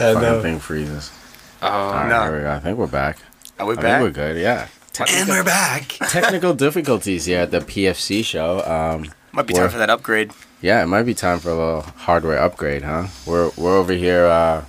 I Fucking know. thing freezes. Oh, All right, no. here we go. I think we're back. Are we I back? think we're good. Yeah. and we're back. Technical difficulties here at the PFC show. Um, Might be time for that upgrade. yeah, it might be time for a little hardware upgrade, huh? We're we're over here. Uh,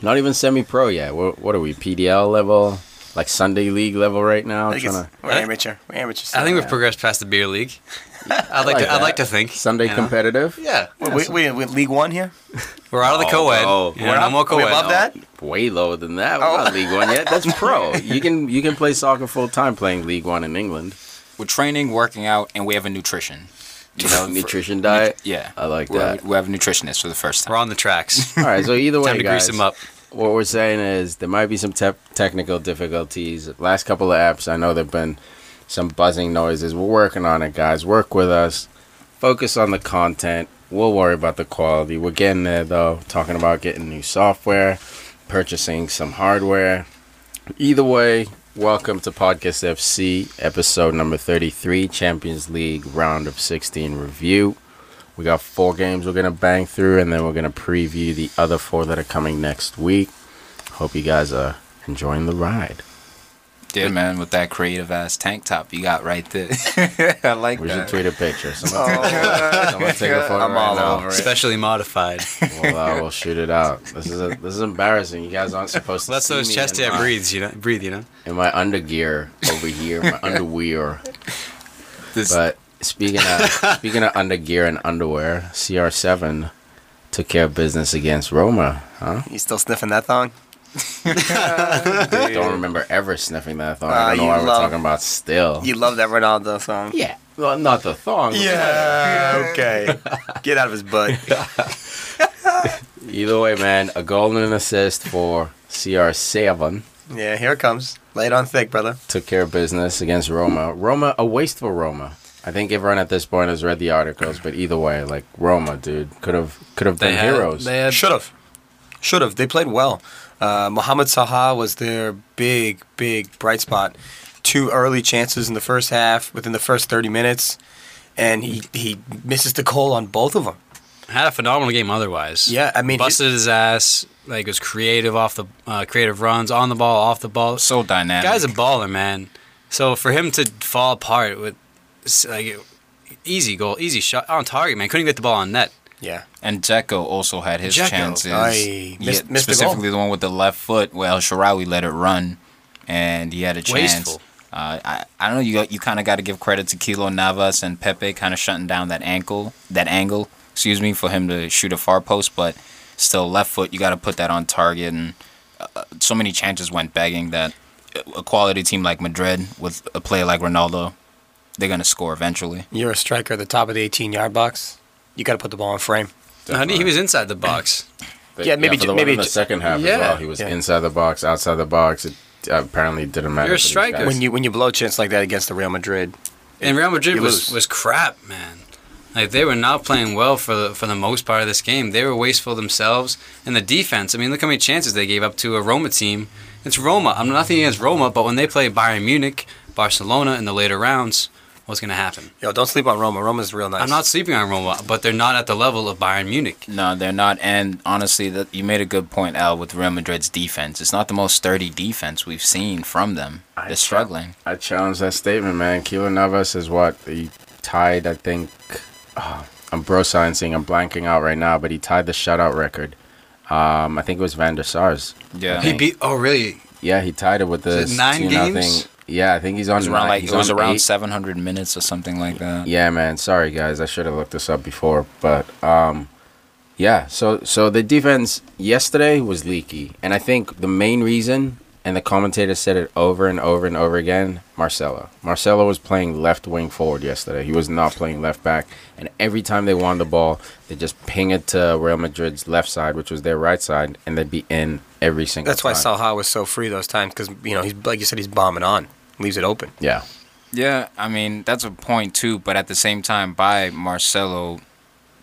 not even semi-pro yet. We're, what are we? PDL level, like Sunday League level right now. I think it's, Trying we're amateur. We're amateur. I think we've still. progressed past the beer league. I'd like, like to. I'd like to think Sunday you know? competitive. Yeah, we, we, we, League One here. we're out of the Oh, co-ed. oh. Yeah, We're no up- more we co-ed. above that? Way lower than that. We're Oh. not League One yet. That's pro. You can you can play soccer full time playing League One in England. We're training, working out, and we have a nutrition. You know, for- Nutrition diet. yeah, I like we that. have, we have a nutritionist for the first We're on the tracks. All right. So either way, Time to guys, grease them up. What we're saying is there might be some te- technical difficulties. Last couple of apps, I know there've been some buzzing noises. We're working on it, guys. Work with us. Focus on the content. We'll worry about the quality. We're getting there though. Talking about getting new software, purchasing some hardware. Either way, welcome to Podcast FC, episode number 33, Champions League round of 16 review. We got four games we're gonna bang through, and then we're gonna preview the other four that are coming next week. Hope you guys are enjoying the ride. Yeah, man, with that creative ass tank top you got right there. I like We should tweet a picture. Someone, someone take a photo I'm right all now. over it. Specially modified. We'll, uh, we'll shoot it out. This is a, this is embarrassing. You guys aren't supposed to. That's see those me chest in hair my- breathes. You know, breathe. You know. in my undergear over here, my underwear. This- But speaking of speaking of undergear and underwear, CR7 took care of business against Roma. Huh? You still sniffing that thong? Don't remember ever sniffing that thong. I Ah, don't know you why we're talking about still. You love that Ronaldo song. yeah, well, not the thong. Yeah. Okay. Get out of his butt. Either way, man, a goal and an assist for CR7 Yeah. Here it comes. Lay it on thick, brother. took care of business against Roma. Roma, a wasteful Roma. I think everyone at this point has read the articles, but either way, like Roma, dude, could have could have been heroes. They had Should have. Should have. They played well. Uh, Mohamed Salah was their big, big bright spot. Two early chances in the first half within the first 30 minutes, and he, he misses the goal on both of them. had a phenomenal game. Otherwise, Yeah, I mean, busted his ass. Like was creative off the uh, creative runs on the ball, off the ball. so dynamic. Guy's a baller, man. So for him to fall apart with s- like easy goal, easy shot on target, man, couldn't get the ball on net. yeah. And Dzeko also had his Dzeko. chances. Aye. Yeah, Missed- missed the goal. specifically the one with the left foot. Well, Shaarawy let it run, and he had a chance. Wasteful. Uh, I, I don't know. You you kind of got to give credit to Keylor Navas and Pepe, kind of shutting down that ankle, that angle. Excuse me, for him to shoot a far post, but still left foot. You got to put that on target, and uh, so many chances went begging that a quality team like Madrid with a player like Ronaldo, they're gonna score eventually. You're a striker at the top of the 18 yard box. You got to put the ball in frame. How did- He was inside the box. But Yeah, maybe for ju- the maybe in the second half Yeah, as well. He was yeah. inside the box, outside the box. It uh, apparently didn't matter. You're a striker. When you when you blow a chance like that against the Real Madrid, And Real Madrid was, lose. was crap, man. Like they were not playing well for the for the most part of this game. They were wasteful themselves. And the defense, I mean, look how many chances they gave up to a Roma team. It's Roma. I'm nothing against Roma, but when they play Bayern Munich, Barcelona in the later rounds, what's going to happen? yo, don't sleep on Roma. Roma's real nice. I'm not sleeping on Roma, but they're not at the level of Bayern Munich. No, they're not. And honestly, that you made a good point, Al, with Real Madrid's defense. It's not the most sturdy defense we've seen from them. I They're cha- struggling. I challenge that statement, man. Keylor Navas is what he tied. I think uh, I'm bro sciencing. I'm blanking out right now, but he tied the shutout record. Um, I think it was Van der Sar's. Yeah, He beat. Oh, really? Yeah, he tied it with the Is it nine two games? nothing. Yeah, I think he's on it was around nine- like he's it was on around eight. 700 minutes or something like that. Yeah, man. Sorry, guys. I should have looked this up before, but um, yeah. So so the defense yesterday was leaky, and I think the main reason, and the commentator said it over and over and over again, Marcelo. Marcelo was playing left wing forward yesterday. He was not playing left back, and every time they won the ball, they just ping it to Real Madrid's left side, which was their right side, and they'd be in every single. That's why time. Salah was so free those times because you know he's like you said he's bombing on, leaves it open. Yeah. Yeah, I mean that's a point too. But at the same time, by Marcelo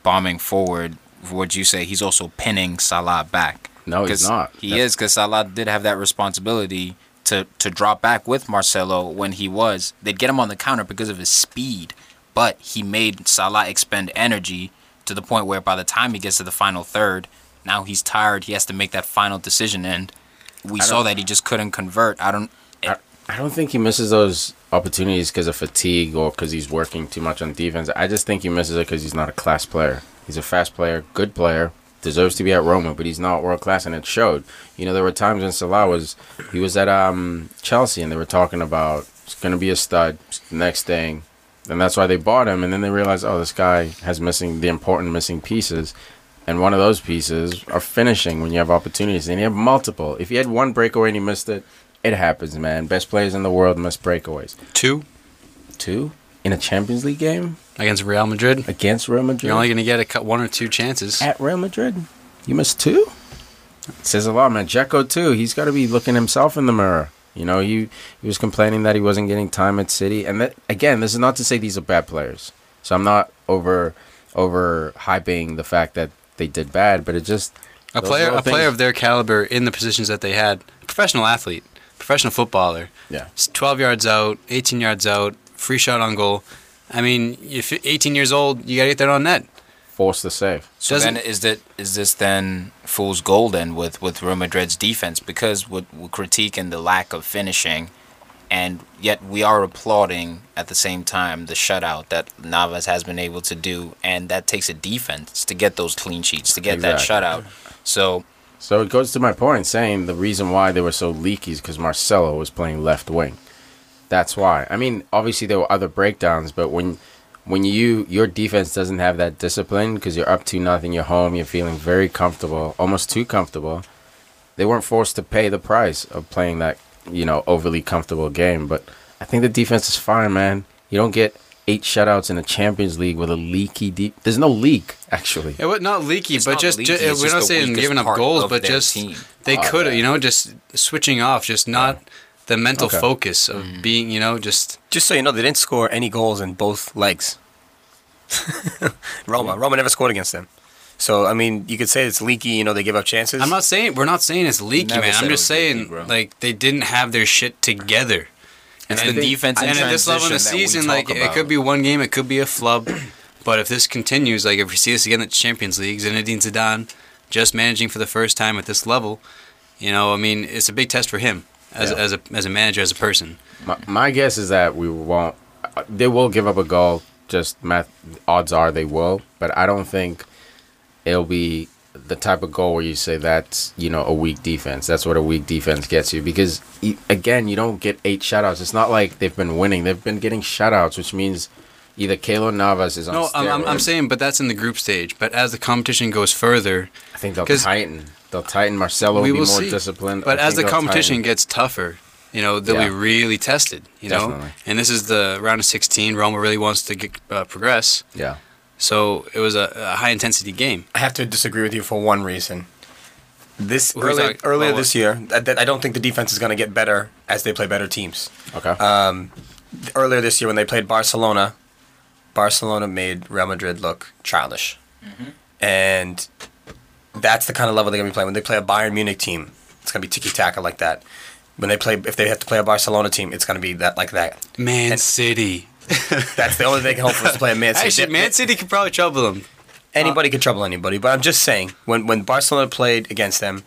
bombing forward, would you say he's also pinning Salah back? No, he's 'Cause not. He That's- is because Salah did have that responsibility to to drop back with Marcelo when he was. They'd get him on the counter because of his speed, but he made Salah expend energy to the point where by the time he gets to the final third, Now he's tired. He has to make that final decision, and we saw that he just couldn't convert. I don't. I, don't think he misses those opportunities because of fatigue or because he's working too much on defense. I just think he misses it because he's not a class player. He's a fast player, good player, deserves to be at Roma, but he's not world class, and it showed. You know, there were times when Salah was he was at um, Chelsea, and they were talking about it's going to be a stud. Next thing, and that's why they bought him. And then they realized, oh, this guy has missing the important missing pieces. And one of those pieces are finishing when you have opportunities. And you have multiple. If you had one breakaway and you missed it, it happens, man. Best players in the world miss breakaways. Two Two in a Champions League game against Real Madrid. against Real Madrid. You're only going to get a cut one or two chances. at Real Madrid. You missed two. It says a lot, man. Dzeko too. He's got to be looking himself in the mirror. You know, he he was complaining that he wasn't getting time at City, and that again, this is not to say these are bad players. So I'm not over over hyping the fact that they did bad, but it just A player, a player of their caliber in the positions that they had, professional athlete, professional footballer. Yeah. s- 12 yards out, 18 yards out, free shot on goal. I mean, if 18 years old, you got to get that on net. forced to save. So Doesn't- then, is that is this then fool's gold then with with Real Madrid's defense because with, with critiquing the lack of finishing, and yet we are applauding at the same time the shutout that Navas has been able to do, and that takes a defense to get those clean sheets to get that shutout. So So it goes to my point, saying the reason why they were so leaky is because Marcelo was playing left wing. That's why. I mean, obviously there were other breakdowns, but when when you your defense doesn't have that discipline because you're up to nothing, you're home, you're feeling very comfortable, almost too comfortable. They weren't forced to pay the price of playing that you know overly comfortable game. But I think the defense is fine, man. You don't get eight shutouts in the Champions League with a leaky deep. There's no leak actually. It was not leaky, It's but not just, leaky, ju- we're just not saying giving up goals, but just team. they Oh, could, yeah. you know, just switching off, just not the mental Okay. focus of mm. being, you know, just Just so you know, they didn't score any goals in both legs. Roma, Roma never scored against them. So I mean, you could say it's leaky. You know, they give up chances. I'm not saying we're not saying it's leaky, Never man. I'm just was leaky, saying like they didn't have their shit together. It's And the I think- defense and in at this level in the transition that we season, talk like it could be one game, it could be a flub. but if this continues, like if we see this again at the Champions League, Zinedine Zidane just managing for the first time at this level, you know, I mean, it's a big test for him as Yeah. as a as a manager, as a person. My, my guess is that we won't. uh, They will give up a goal. Just math. Odds are they will, but I don't think it'll be the type of goal where you say that's you know a weak defense. That's what a weak defense gets you because again you don't get eight shutouts. It's not like they've been winning. They've been getting shutouts, which means either Keylor Navas is on. No, I'm, I'm, I'm saying, but that's in the group stage. But as the competition goes further, I think they'll tighten. They'll tighten. Marcelo we will be more see. disciplined. But I as the competition tighten. gets tougher, you know, they'll Yeah. be really tested. You know, and this is the round of 16. Roma really wants to get, uh, progress, yeah. So it was a, a high intensity game. I have to disagree with you for one reason. This Who's earlier, talking- earlier oh, this year, I, I don't think the defense is going to get better as they play better teams. Okay. Um, earlier this year, when they played Barcelona, Barcelona made Real Madrid look childish, and that's the kind of level they're going to be playing. When they play a Bayern Munich team, it's going to be tiki taka like that. When they play, if they have to play a Barcelona team, it's going to be that like that. Man And- City. That's the only thing they can hope for is to play a Man City. Actually, Man City could probably trouble them. Anybody could trouble anybody, but I'm just saying when when Barcelona played against them,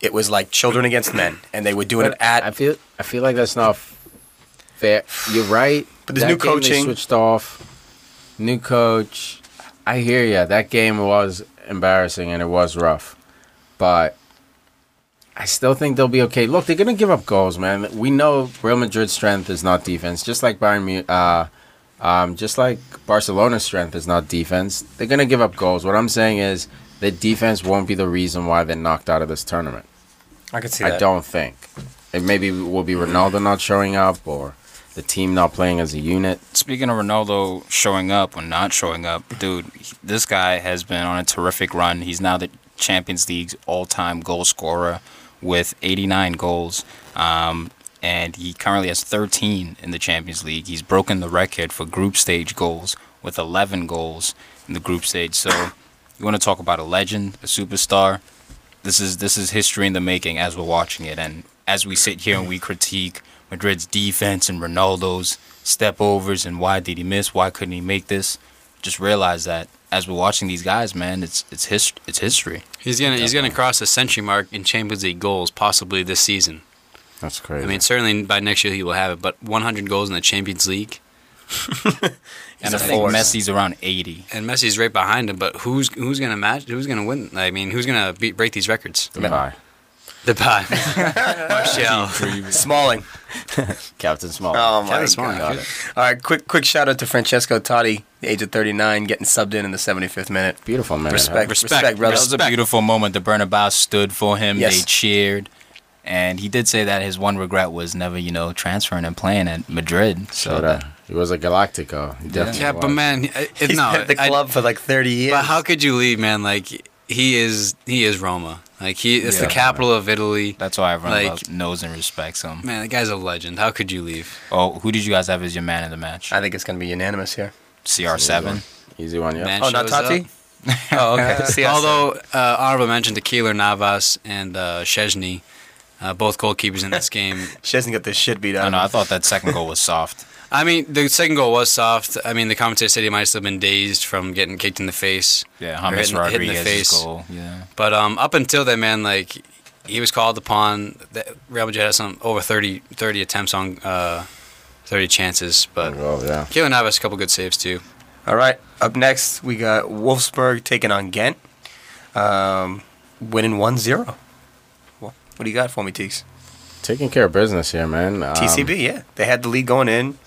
it was like children against men, and they were doing it But I at. feel I feel like that's not fair. You're right. But there's That new game they coaching. switched off. New coach. I hear you. That game was embarrassing and it was rough, but I still think they'll be okay. Look, they're gonna give up goals, man. We know Real Madrid's strength is not defense, just like Bayern. Uh, um, just like Barcelona's strength is not defense. They're gonna give up goals. What I'm saying is the defense won't be the reason why they're knocked out of this tournament. I could see I that. don't think. It maybe will be Ronaldo not showing up or the team not playing as a unit. Speaking of Ronaldo showing up or not showing up, dude, this guy has been on a terrific run. He's now the Champions League's all-time goal scorer with 89 goals, um, and he currently has 13 in the Champions League. He's broken the record for group stage goals with 11 goals in the group stage. So, you want to talk about a legend, a superstar? This is this is history in the making as we're watching it, and as we sit here and we critique Madrid's defense and Ronaldo's step overs and why did he miss? Why couldn't he make this? just realize that as we're watching these guys, man, it's it's his it's history. He's gonna he's gonna cross the century mark in Champions League goals possibly this season. That's crazy. I mean, certainly by next year he will have it. But 100 goals in the Champions League, And a I think. Messi's around 80. and Messi's right behind him. But who's who's gonna match? Who's gonna win? I mean, who's gonna break these records? Goodbye. The pie, Martial. Smalling. Captain Small. Oh my Kevin Smalling, god! good. All right, quick quick shout out to Francesco Totti, the age of 39, getting subbed in in the 75th minute. Beautiful man. Respect, Respect. respect, brother. That was a beautiful moment. The Bernabeu stood for him. Yes. They cheered. And he did say that his one regret was never, you know, transferring and playing at Madrid. So So that, that, he was a Galactico. He definitely Yeah, but man, it, it, He's no, been at the I- club for like 30 years. But how could you leave, man? Like he is, he is Roma. Like he, it's Yeah. the capital of Italy. that's why everyone Like- loves, knows and respects him. Man, the guy's a legend. How could you leave? Oh, who did you guys have as your man of the match? I think it's going to be unanimous here. CR7. Easy one, yeah. Man Oh, not shows up. Totti? oh, okay. See, Although uh, honorable mention to Keylor Navas and uh, Szczesny, uh, both goalkeepers in this game. said she hasn't got the shit beat I out don't know. I thought that second goal was soft. I mean, the second goal was soft. I mean, the commentator said he might have been dazed from getting kicked in the face. Yeah, Or James hitting- hitting the face. goal. Yeah. But um, up until then, man, like he was called upon. The Real Madrid had some over 30, 30 attempts on uh, thirty chances, but Oh, yeah. Keylor Navas a couple good saves too. All right. Up next, we got Wolfsburg taking on Ghent, um, winning 1 0. Well, what do you got for me, Teeks? Taking care of business here, man. Um, TCB, yeah. They had the lead going in.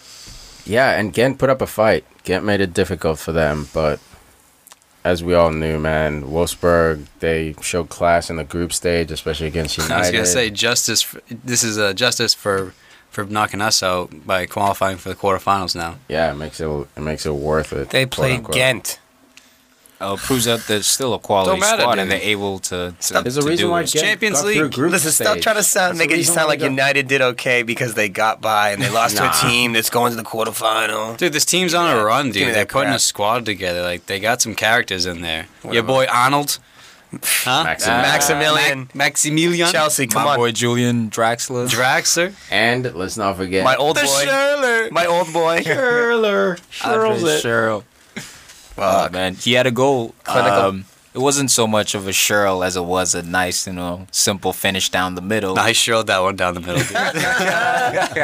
Yeah, and Ghent put up a fight. Ghent made it difficult for them, but as we all knew, man, Wolfsburg, they showed class in the group stage, especially against United. I was gonna say justice. For, this is a justice for for knocking us out by qualifying for the quarterfinals now. Yeah, it makes it it makes it worth it. They played. Ghent. Uh, proves that there's still a quality matter, squad and they're able to. to Stop. There's a to reason do why it. Ghent Champions got through League. group Listen, stop stage. trying to sound, That's make it reason sound why like they got- United did okay because they got by and they lost to a team that's going to the quarterfinal. Dude, this team's on a run, Give me dude. that They're putting crap. a squad together. Like they got some characters in there. Your Whatever. boy Arnold, huh? Maximilian. Maximilian. Mac- Maximilian. Chelsea, come My on. boy Julian Draxler. Draxler. And let's not forget My old boy. Schurrle. My old boy. Schurrle. Andre Schurrle. Oh, Fuck. man, he had a goal. Um, it wasn't so much of a Sherrill as it was a nice, you know, simple finish down the middle. Nice showed that one down the middle.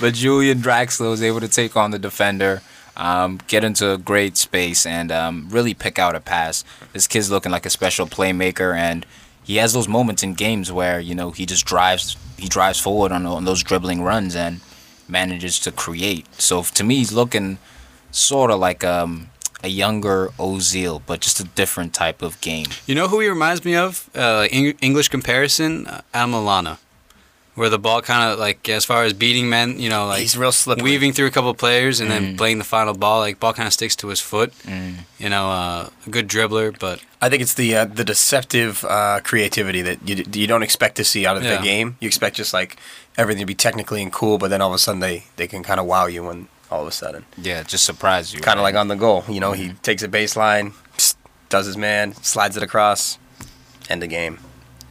But Julian Draxler was able to take on the defender, um, get into a great space, and um, really pick out a pass. This kid's looking like a special playmaker, and he has those moments in games where you know he just drives, he drives forward on, on those dribbling runs and manages to create. So to me, he's looking sort of like um, a younger Ozil, but just a different type of game. you know who he reminds me of? Uh, Eng- English comparison, uh, Amalana. Where the ball kind of like as far as beating men, you know, like He's real slippery. weaving through a couple of players and then Mm. playing the final ball. Like ball kind of sticks to his foot. Mm. You know, uh, a good dribbler, but I think it's the uh, the deceptive uh, creativity that you you don't expect to see out of Yeah. the game. You expect just like everything to be technically and cool, but then all of a sudden they, they can kind of wow you when all of a sudden, Yeah, just surprise you. kind of right? like on the goal. You know, he takes a baseline, psst, does his man, slides it across, end the game.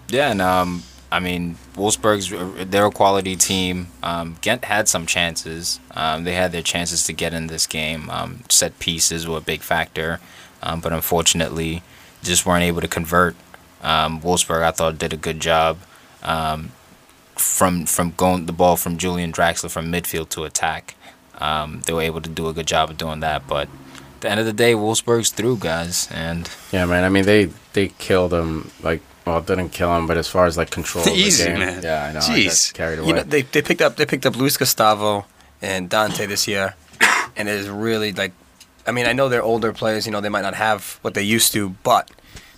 Yeah, and um, I mean, Wolfsburg's they're a quality team. Um, Ghent had some chances. Um, they had their chances to get in this game. Um, set pieces were a big factor, um, but unfortunately, just weren't able to convert. Um, Wolfsburg, I thought, did a good job. Um, from from going the ball from Julian Draxler from midfield to attack, um, they were able to do a good job of doing that. But at the end of the day, Wolfsburg's through, guys, and Yeah, man. I mean, they they killed him. Like, well, it didn't kill him, but as far as like control, of the Easy, game, man. Yeah, I know. I Jeez. got carried away. You know, they, they picked up they picked up Luis Gustavo and Dante this year, and it is really like, I mean, I know they're older players. You know, they might not have what they used to, but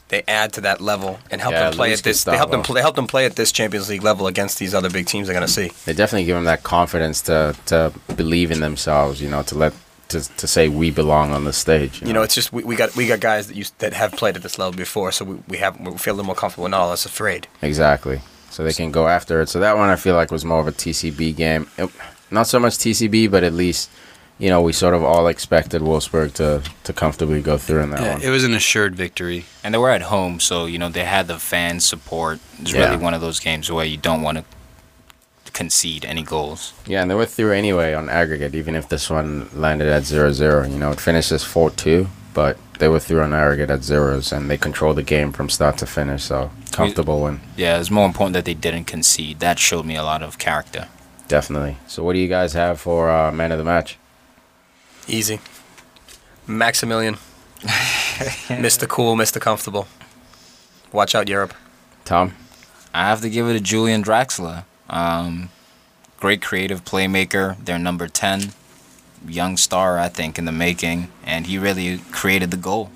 they add to that level and help Yeah, them play at this. They help them play, help them play at this Champions League level against these other big teams they're gonna see. they definitely give them that confidence to to believe in themselves. You know, to let to to say we belong on the stage. You know, it's just we, we got we got guys that used that have played at this level before, so we, we have we feel a little more comfortable, not all less afraid. exactly. So they can go after it. So that one I feel like was more of a TCB game. It- not so much TCB, but at least you know we sort of all expected Wolfsburg to to comfortably go through in that yeah, one. it was an assured victory. and they were at home, so you know they had the fan support. It's Yeah. really one of those games where you don't want to concede any goals. Yeah, and they were through anyway on aggregate, even if this one landed at 0 0. You know, it finishes 4 2, but they were through on aggregate at zeros, and they controlled the game from start to finish, so comfortable win. Yeah, it's more important that they didn't concede. That showed me a lot of character. Definitely. So, what do you guys have for uh, man of the match? Easy. Maximilian. Mr. Cool, Mr. Comfortable. Watch out, Europe. Tom? I have to give it to Julian Draxler. Um, great creative playmaker. They're number 10. Young star, I think, in the making. And he really created the goal.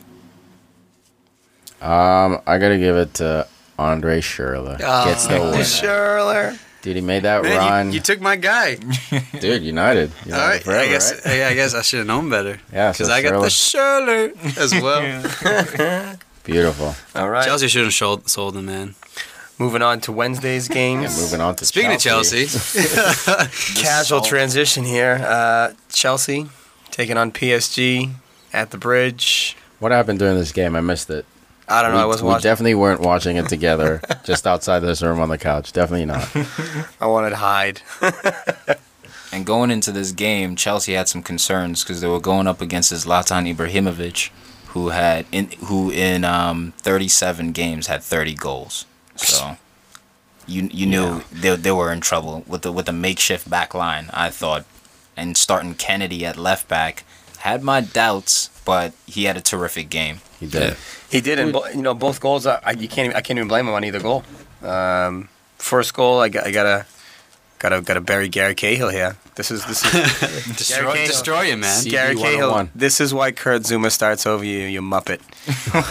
Um, I gotta give it to Andre Schurrle. Gets the win. Schurrle. Dude, he made that Man, run. you, you took my guy. Dude, United. United All right, forever, I guess. right? Yeah, I guess I should have known better. Yeah, so because I got the Schurrle as well. Beautiful. All right. Chelsea shouldn't have sold, sold him, man. Moving on to Wednesday's games. Yeah, moving on to Speaking Chelsea. of Chelsea, Casual transition here. Uh, Chelsea taking on PSG at the bridge. What happened during this game? I missed it. I don't know. we, I wasn't we watching. definitely weren't watching it together, just outside this room on the couch. Definitely not. I wanted to hide. And going into this game, Chelsea had some concerns because they were going up against this Zlatan Ibrahimovic, who had in who in um, 37 games had 30 goals. So you you knew they, they were in trouble with the with the makeshift back line. I thought, and starting Kenedy at left back had my doubts, but he had a terrific game. He did. He did, and bo- you know both goals. I, I- you can't. Even, I can't even blame him on either goal. Um, first goal, I, got, I gotta, gotta, gotta bury Gary Cahill here. This is this is destroy, Cahill. destroy you, man. See- Gary Cahill. This is why Kurt Zouma starts over you, you muppet.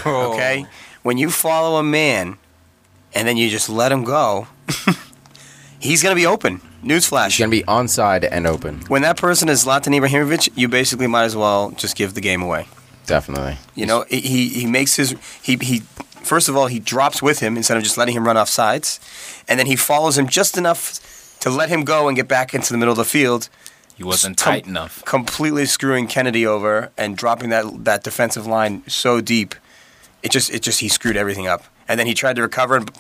Okay, when you follow a man, and then you just let him go, he's gonna be open. Newsflash. He's gonna be onside and open. when that person is Zlatan Ibrahimovic, you basically might as well just give the game away. Definitely. You know, he he he makes his he he first of all he drops with him instead of just letting him run off sides, and then he follows him just enough to let him go and get back into the middle of the field, He wasn't Com- tight enough. completely screwing Kenedy over and dropping that that defensive line so deep. It just it just he screwed everything up, and then he tried to recover and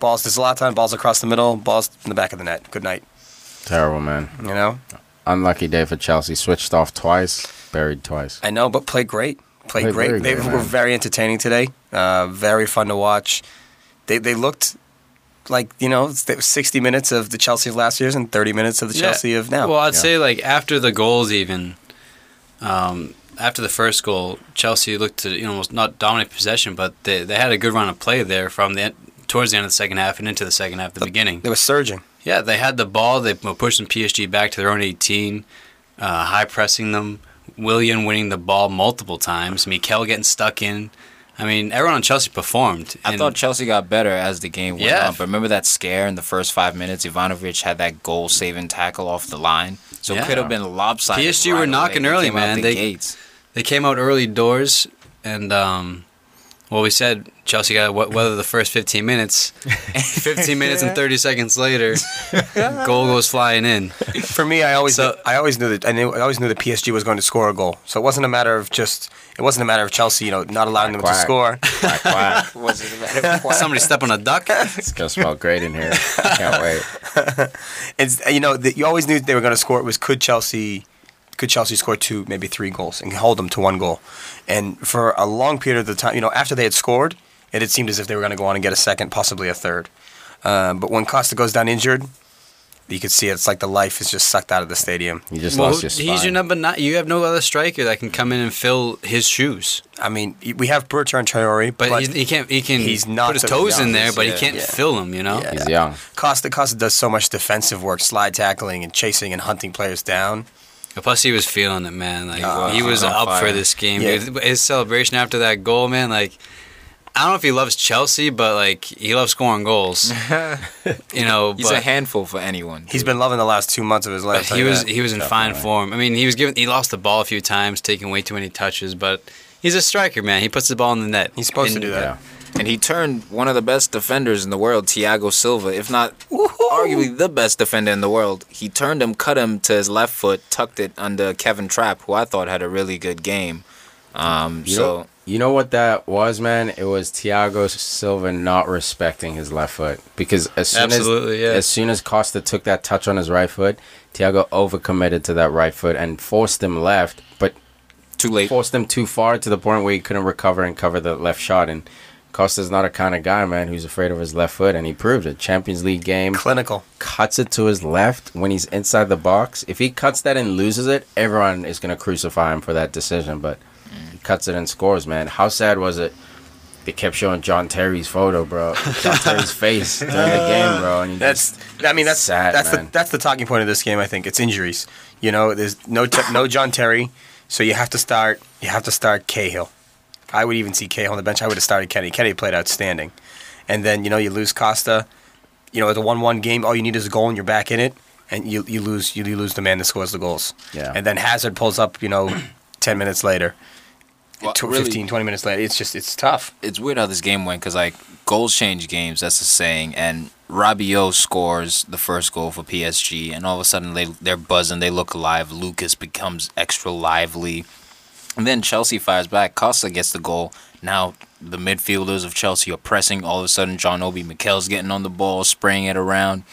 balls to Zlatan, balls across the middle, balls in the back of the net. Good night. Terrible, man. You know, Unlucky day for Chelsea. Switched off twice, buried twice. I know, but played great. Played Played great. very They good, were man. very entertaining today. Uh, very fun to watch. They they looked like you know it was sixty minutes of the Chelsea of last year's and thirty minutes of the Yeah. Chelsea of now. Well, I'd Yeah. say like after the goals, even um, after the first goal, Chelsea looked to you know almost not dominate possession, but they they had a good run of play there from the towards the end of the second half and into the second half, the beginning. they were surging. Yeah, they had the ball. They were pushing PSG back to their own 18, uh, high pressing them. Willian winning the ball multiple times. Mikel getting stuck in. I mean, everyone on Chelsea performed. I thought Chelsea got better as the game went Yeah. on. But remember that scare in the first five minutes? Ivanovic had that goal saving tackle off the line. So Yeah. it could have been lopsided. PSG were knocking away. early, man. the They- gates. they came out early doors, and um, well, we said Chelsea got wh- weather the first 15 minutes. 15 minutes and 30 seconds later, goal goes flying in. For me, I always So- I always knew that I knew I always knew that PSG was going to score a goal. So it wasn't a matter of just it wasn't a matter of Chelsea, you know, not allowing them to Quack. score. Quack, quack. Somebody step on a duck. it's gonna smell great in here. Can't wait. It's you know that you always knew they were going to score. It was could Chelsea, could Chelsea score two, maybe three goals and hold them to one goal, and for a long period of the time, you know, after they had scored, it had seemed as if they were going to go on and get a second, possibly a third. Um, but when Costa goes down injured, you could see it's like the life is just sucked out of the stadium. You just Well, lost your spine. he's your number nine. You have no other striker that can come in and fill his shoes. I mean, we have Bertrand Traore, But, but, he, he can't. He can he's not put his the toes in there, but yeah. he can't Yeah. fill them. You know. Yeah. He's young. Costa Costa does so much defensive work, slide tackling and chasing and hunting players down. Plus, he was feeling it, man. Like he was he's on up for this game. Yeah. dude. His celebration after that goal, man. Like I don't know if he loves Chelsea, but like he loves scoring goals. you know, He's but, a handful for anyone. He's been loving the last two months of his life. he was that. he was in fine form. I mean, he was given he lost the ball a few times, taking way too many touches, but he's a striker, man. He puts the ball in the net. He's supposed And- to do that. Yeah. And he turned one of the best defenders in the world, Thiago Silva, if not arguably the best defender in the world. He turned him, cut him to his left foot, tucked it under Kevin Trapp, who I thought had a really good game. Um, You so know- You know what that was, man? It was Thiago Silva not respecting his left foot because as soon as yeah. as soon as Costa took that touch on his right foot, Thiago overcommitted to that right foot and forced him left, but Too late. forced him too far to the point where he couldn't recover and cover the left shot. And Costa's not a kind of guy, man, who's afraid of his left foot, and he proved it. Champions League game, Clinical. cuts it to his left when he's inside the box. If he cuts that and loses it, everyone is gonna crucify him for that decision. But he cuts it and scores, man. How sad was it? They kept showing John Terry's photo, bro. John Terry's face during the game, bro. And That's. I mean, that's Sad, that's man. the that's the talking point of this game. I think it's injuries. You know, there's no te- no John Terry, so you have to start. You have to start Cahill. I would even see Cahill on the bench. I would have started Kenny. Kenny played outstanding, and then you know you lose Costa. You know, it's a one-one game. All you need is a goal, and you're back in it. And you you lose you, lose the man that scores the goals. Yeah. And then Hazard pulls up. You know, ten minutes later, Well, tw- really- 15, 20 minutes later. It's just it's tough. it's weird how this game went because like goals change games. That's the saying. And Rabiot scores the first goal for PSG, and all of a sudden they they're buzzing. They look alive. Lucas becomes extra lively, and then Chelsea fires back. Costa gets the goal. Now the midfielders of Chelsea are pressing. All of a sudden, John Obi Mikel's getting on the ball, spraying it around,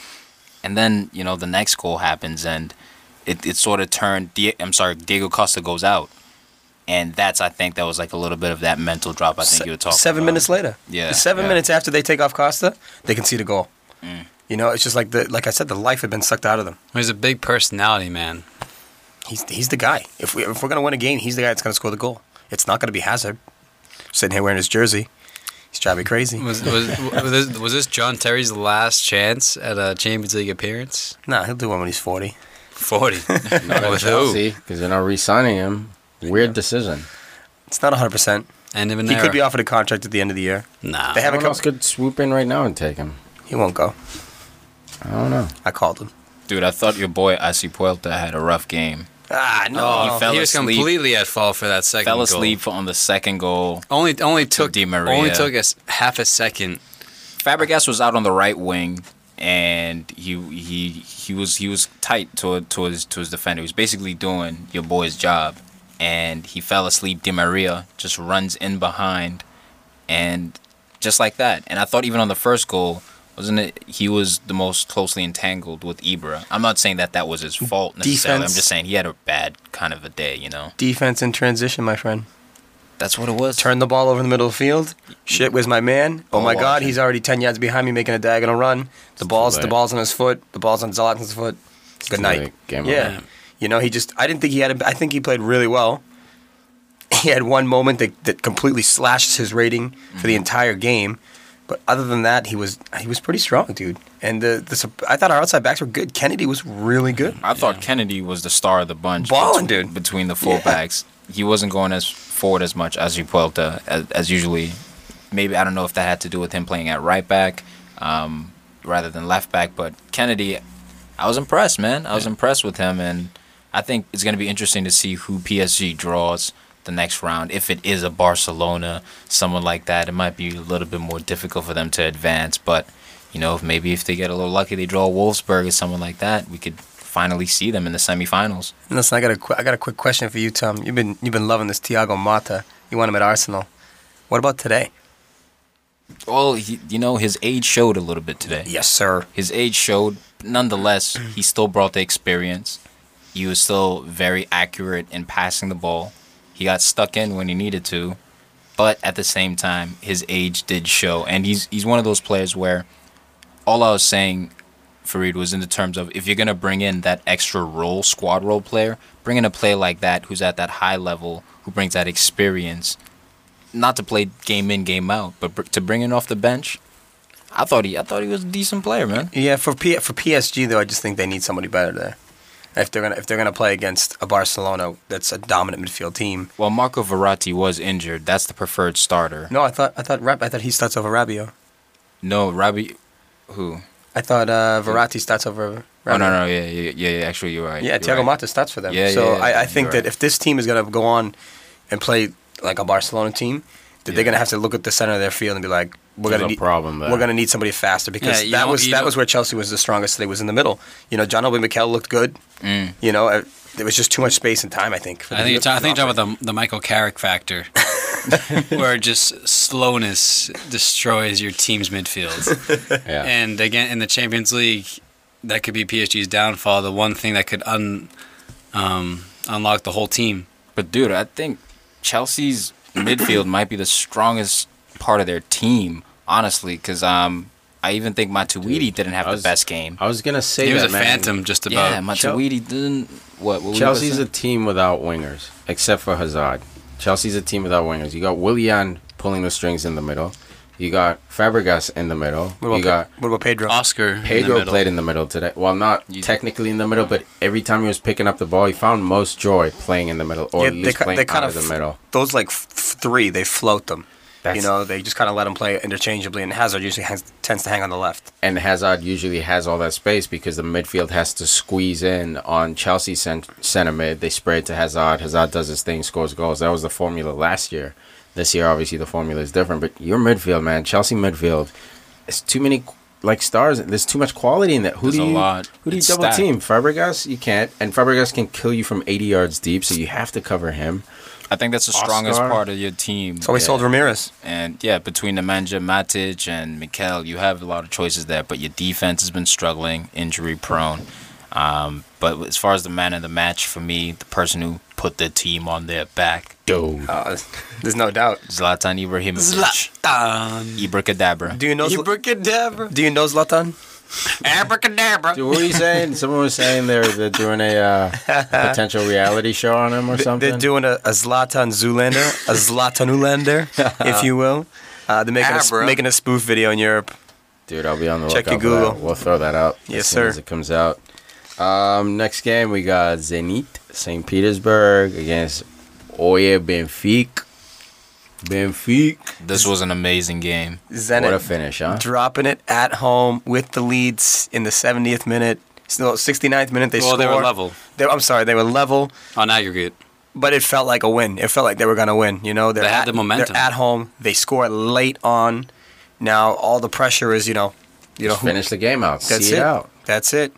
and then you know the next goal happens, and it it sort of turned. Die- I'm sorry, Diego Costa goes out. And that's, I think, that was like a little bit of that mental drop. I think Se- you were talking seven about. minutes later. Yeah, seven yeah. minutes after they take off Costa, they can see the goal. Mm. You know, it's just like the like I said, the life had been sucked out of them. He's a big personality, man. He's he's the guy. If we if we're gonna win a game, he's the guy that's gonna score the goal. It's not gonna be Hazard sitting here wearing his jersey. He's driving me crazy. Was was, was, this, was this John Terry's last chance at a Champions League appearance? Nah, he'll do one when he's forty. Forty. not With who? Chelsea because they're not re-signing him. Weird decision. It's not hundred percent. And even an He era. could be offered a contract at the end of the year. Nah. They haven't Someone come. else could swoop in right now and take him. He won't go. I don't know. I called him. Dude, I thought your boy Azpilicueta had a rough game. Ah no. Oh, he fell he was asleep. completely at fault for that second Fell goal. asleep on the second goal. Only only took Di Maria. only took us half a second. Fabregas was out on the right wing, and he he he was he was tight to to his to his defender. He was basically doing your boy's job, and he fell asleep. Di Maria just runs in behind, and just like that. And I thought even on the first goal, wasn't it? He was the most closely entangled with Ibra. I'm not saying that that was his fault necessarily. Defense. I'm just saying he had a bad kind of a day. You know, Defense in transition, my friend. that's what it was. Turn the ball over in the middle of the field. Shit, where's my man? Oh Ball my God, walking. he's already ten yards behind me, making a diagonal run. The ball's the late. ball's on his foot. The ball's on Zlatan's foot. Good too night. late. Game yeah. over. You know, he just. I didn't think he had. A, I think he played really well. He had one moment that, that completely slashes his rating for the mm-hmm. entire game, but other than that, he was he was pretty strong, dude. And the, the I thought our outside backs were good. Kenedy was really good. I thought Kenedy was the star of the bunch. Ballin', between, dude. Between the fullbacks, he wasn't going as forward as much as Puelta as, as usually. Maybe I don't know if that had to do with him playing at right back um, rather than left back, but Kenedy, I was impressed, man. I was impressed with him, and I think it's going to be interesting to see who PSG draws the next round. If it is a Barcelona, someone like that, it might be a little bit more difficult for them to advance, but. You know, if maybe if they get a little lucky, they draw Wolfsburg or someone like that. We could finally see them in the semifinals. Listen, I got a qu- I got a quick question for you, Tom. You've been you've been loving this Thiago Motta. You want him at Arsenal. What about today? Well, he, you know, his age showed a little bit today. Yes, sir. His age showed. Nonetheless, he still brought the experience. He was still very accurate in passing the ball. He got stuck in when he needed to, but at the same time, his age did show. And he's he's one of those players where all I was saying, Farid, was in the terms of if you're gonna bring in that extra role, squad role player, bring in a player like that who's at that high level, who brings that experience, not to play game in, game out, but br- to bring in off the bench. I thought he, I thought he was a decent player, man. Yeah, for P- for PSG though, I just think they need somebody better there. If they're gonna if they're gonna play against a Barcelona that's a dominant midfield team. Well, Marco Verratti was injured. That's the preferred starter. No, I thought I thought Rab- I thought he starts over Rabiot. No, Rabi, who? I thought uh, Verratti starts over. Rabiot. Oh no, no, yeah, yeah, yeah. yeah, Actually, you're right. Yeah, you're Thiago right. Motta starts for them. Yeah, so yeah, yeah, I, I think that right. if this team is gonna go on and play like a Barcelona team, that they're gonna have to look at the center of their field and be like, we're There's gonna a need, problem there. we're gonna need somebody faster because Yeah, that know- was that know- was where Chelsea was the strongest. Today was in the middle. You know, John Obi Mikel looked good. Mm. You know, uh, there was just too much space and time. I think. for I the think you're, ta- I think you're talking about the, the Michael Carrick factor. where just slowness destroys your team's midfield. Yeah. And again, in the Champions League, that could be PSG's downfall. The one thing that could un, um, unlock the whole team. But dude, I think Chelsea's midfield might be the strongest part of their team, honestly, because um, I even think Matuidi didn't have I the best game. I was gonna say He was that, a man. phantom just about. Yeah, Matuidi didn't. What? what Chelsea's a team without wingers, except for Hazard. Chelsea's a team without wingers. You got Willian pulling the strings in the middle. You got Fabregas in the middle. What about, You got what about Pedro? Oscar. in the Pedro middle. played in the middle today. Well, not You- technically in the middle, but every time he was picking up the ball, he found most joy playing in the middle, or Yeah, at they least ki- playing they out kind of of the middle. Those like f- three, they float them. You know, they just kind of let them play interchangeably, and Hazard usually has, tends to hang on the left. and Hazard usually has all that space because the midfield has to squeeze in on Chelsea cent- center mid. They spray it to Hazard. Hazard does his thing, scores goals. That was the formula last year. This year, obviously, the formula is different. But your midfield, man, Chelsea midfield, it's too many like stars. There's too much quality in that. Who There's do a you lot. who do you double stacked. team? Fabregas, you can't, and Fabregas can kill you from 80 yards deep, so you have to cover him. I think that's the strongest Oscar. part of your team. So we Yeah. sold Ramires. And yeah, between Nemanja Matic and Mikel, you have a lot of choices there. But your defense has been struggling, injury prone. Um, but as far as the man of the match, for me, the person who put the team on their back, Dude. Uh, there's no doubt. Zlatan Ibrahimovic. Zlatan. Ibracadabra. Do you know? Zl- Abracadabra. do you know Zlatan? Abracadabra. Dude, what were you saying? Someone was saying they're they're doing a uh, potential reality show on him or something. They're doing a, a Zlatan Zoolander, a Zlatan Ulander, if you will. Uh, they're making a, making a spoof video in Europe. Dude, I'll be on the Check lookout your for Google. that. We'll throw that out Yes, as soon sir. as it comes out. Um, next game we got Zenit St. Petersburg against Oye Benfica. Benfica. This was an amazing game. Zenit What a finish, huh? dropping it at home with the leads in the 70th minute. Still, 69th minute they Well, scored. they were level They- I'm sorry, they were level, on aggregate. but it felt like a win. It felt like they were gonna win. You know, they're They had at, the momentum. They're at home. They score late on. Now all the pressure is, you know, you know, Just who, finish the game out. that's See it. it out. That's it.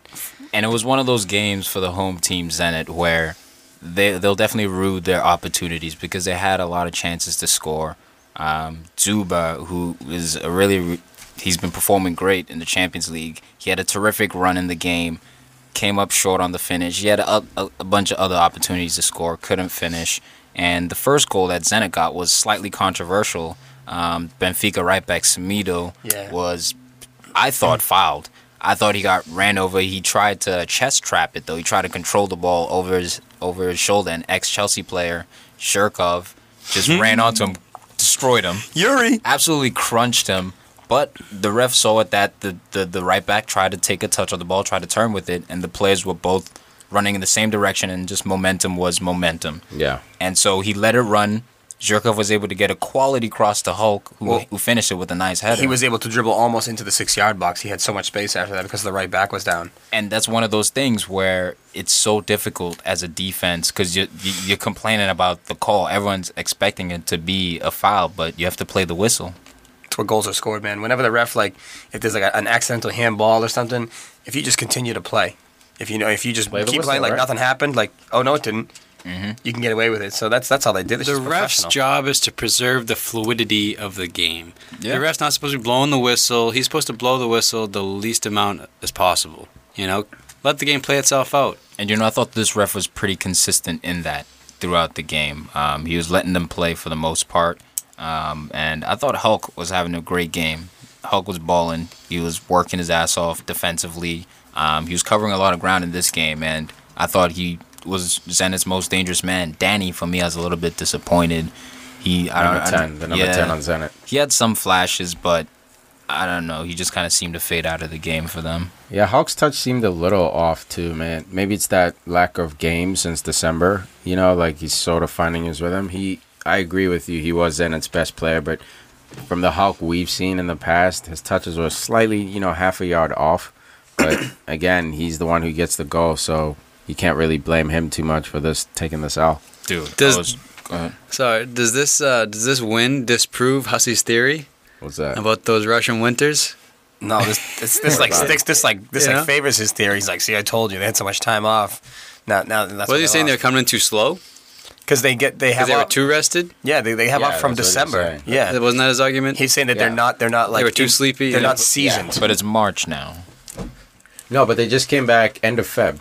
And it was one of those games for the home team Zenit where they they'll definitely rue their opportunities because they had a lot of chances to score. Um, Dzyuba, who is a really re- he's been performing great in the Champions League. He had a terrific run in the game. Came up short on the finish. He had a, a, a bunch of other opportunities to score, couldn't finish. And the first goal that Zenit got was slightly controversial. Um, Benfica right back Semedo Yeah. was I thought fouled. I thought he got ran over. He tried to chest trap it though. He tried to control the ball over his over his shoulder. And ex Chelsea player Zhirkov just hmm. ran onto him, destroyed him, Yuri. absolutely crunched him. But the ref saw it that the, the the right back tried to take a touch of the ball, tried to turn with it, and the players were both running in the same direction, and just momentum was momentum. Yeah. And so he let it run. Zhirkov was able to get a quality cross to Hulk, who, Well, who finished it with a nice header. He was able to dribble almost into the six yard box. He had so much space after that because the right back was down. and that's one of those things where it's so difficult as a defense because you, you you're complaining about the call. Everyone's expecting it to be a foul, but you have to play the whistle. That's where goals are scored, man. Whenever the ref like, if there's like a, an accidental handball or something, if you just continue to play, if you know, if you just Play keep whistle, playing like right? nothing happened, like oh no it didn't, you can get away with it. So that's that's how they did it. The ref's job is to preserve the fluidity of the game. Yeah. The ref's not supposed to be blowing the whistle. He's supposed to blow the whistle the least amount as possible. You know, let the game play itself out. And you know, I thought this ref was pretty consistent in that throughout the game. Um, he was letting them play for the most part, um, and I thought Hulk was having a great game. Hulk was balling. He was working his ass off defensively. Um, he was covering a lot of ground in this game, and I thought he was Zenit's most dangerous man. Danny, for me, I was a little bit disappointed. He, I Number don't, I 10. don't- The number yeah. 10 on Zenit. He had some flashes, but I don't know. He just kind of seemed to fade out of the game for them. Yeah, Hulk's touch seemed a little off too, man. Maybe it's that lack of game since December. You know, like he's sort of finding his rhythm. He, I agree with you. He was Zenit's best player, but from the Hulk we've seen in the past, his touches were slightly, you know, half a yard off. But again, he's the one who gets the goal, so you can't really blame him too much for this taking this out. Dude, Does- was, go ahead. So does this uh, does this win disprove Hussey's theory What's that? about those Russian winters? No, this this, this like sticks. This like this Yeah. like favors his theory. He's like, see, I told you they had so much time off. Now, now that's What are you saying? They're coming in too slow. because they get they Because have they were up, too rested. yeah they, they have Yeah, up from that's what he's December. saying. Yeah, Wasn't that his argument? he's saying that they're Yeah. not they're not like they were too in- sleepy, They're yeah. not seasoned. But it's March now. No, but they just came back end of Feb.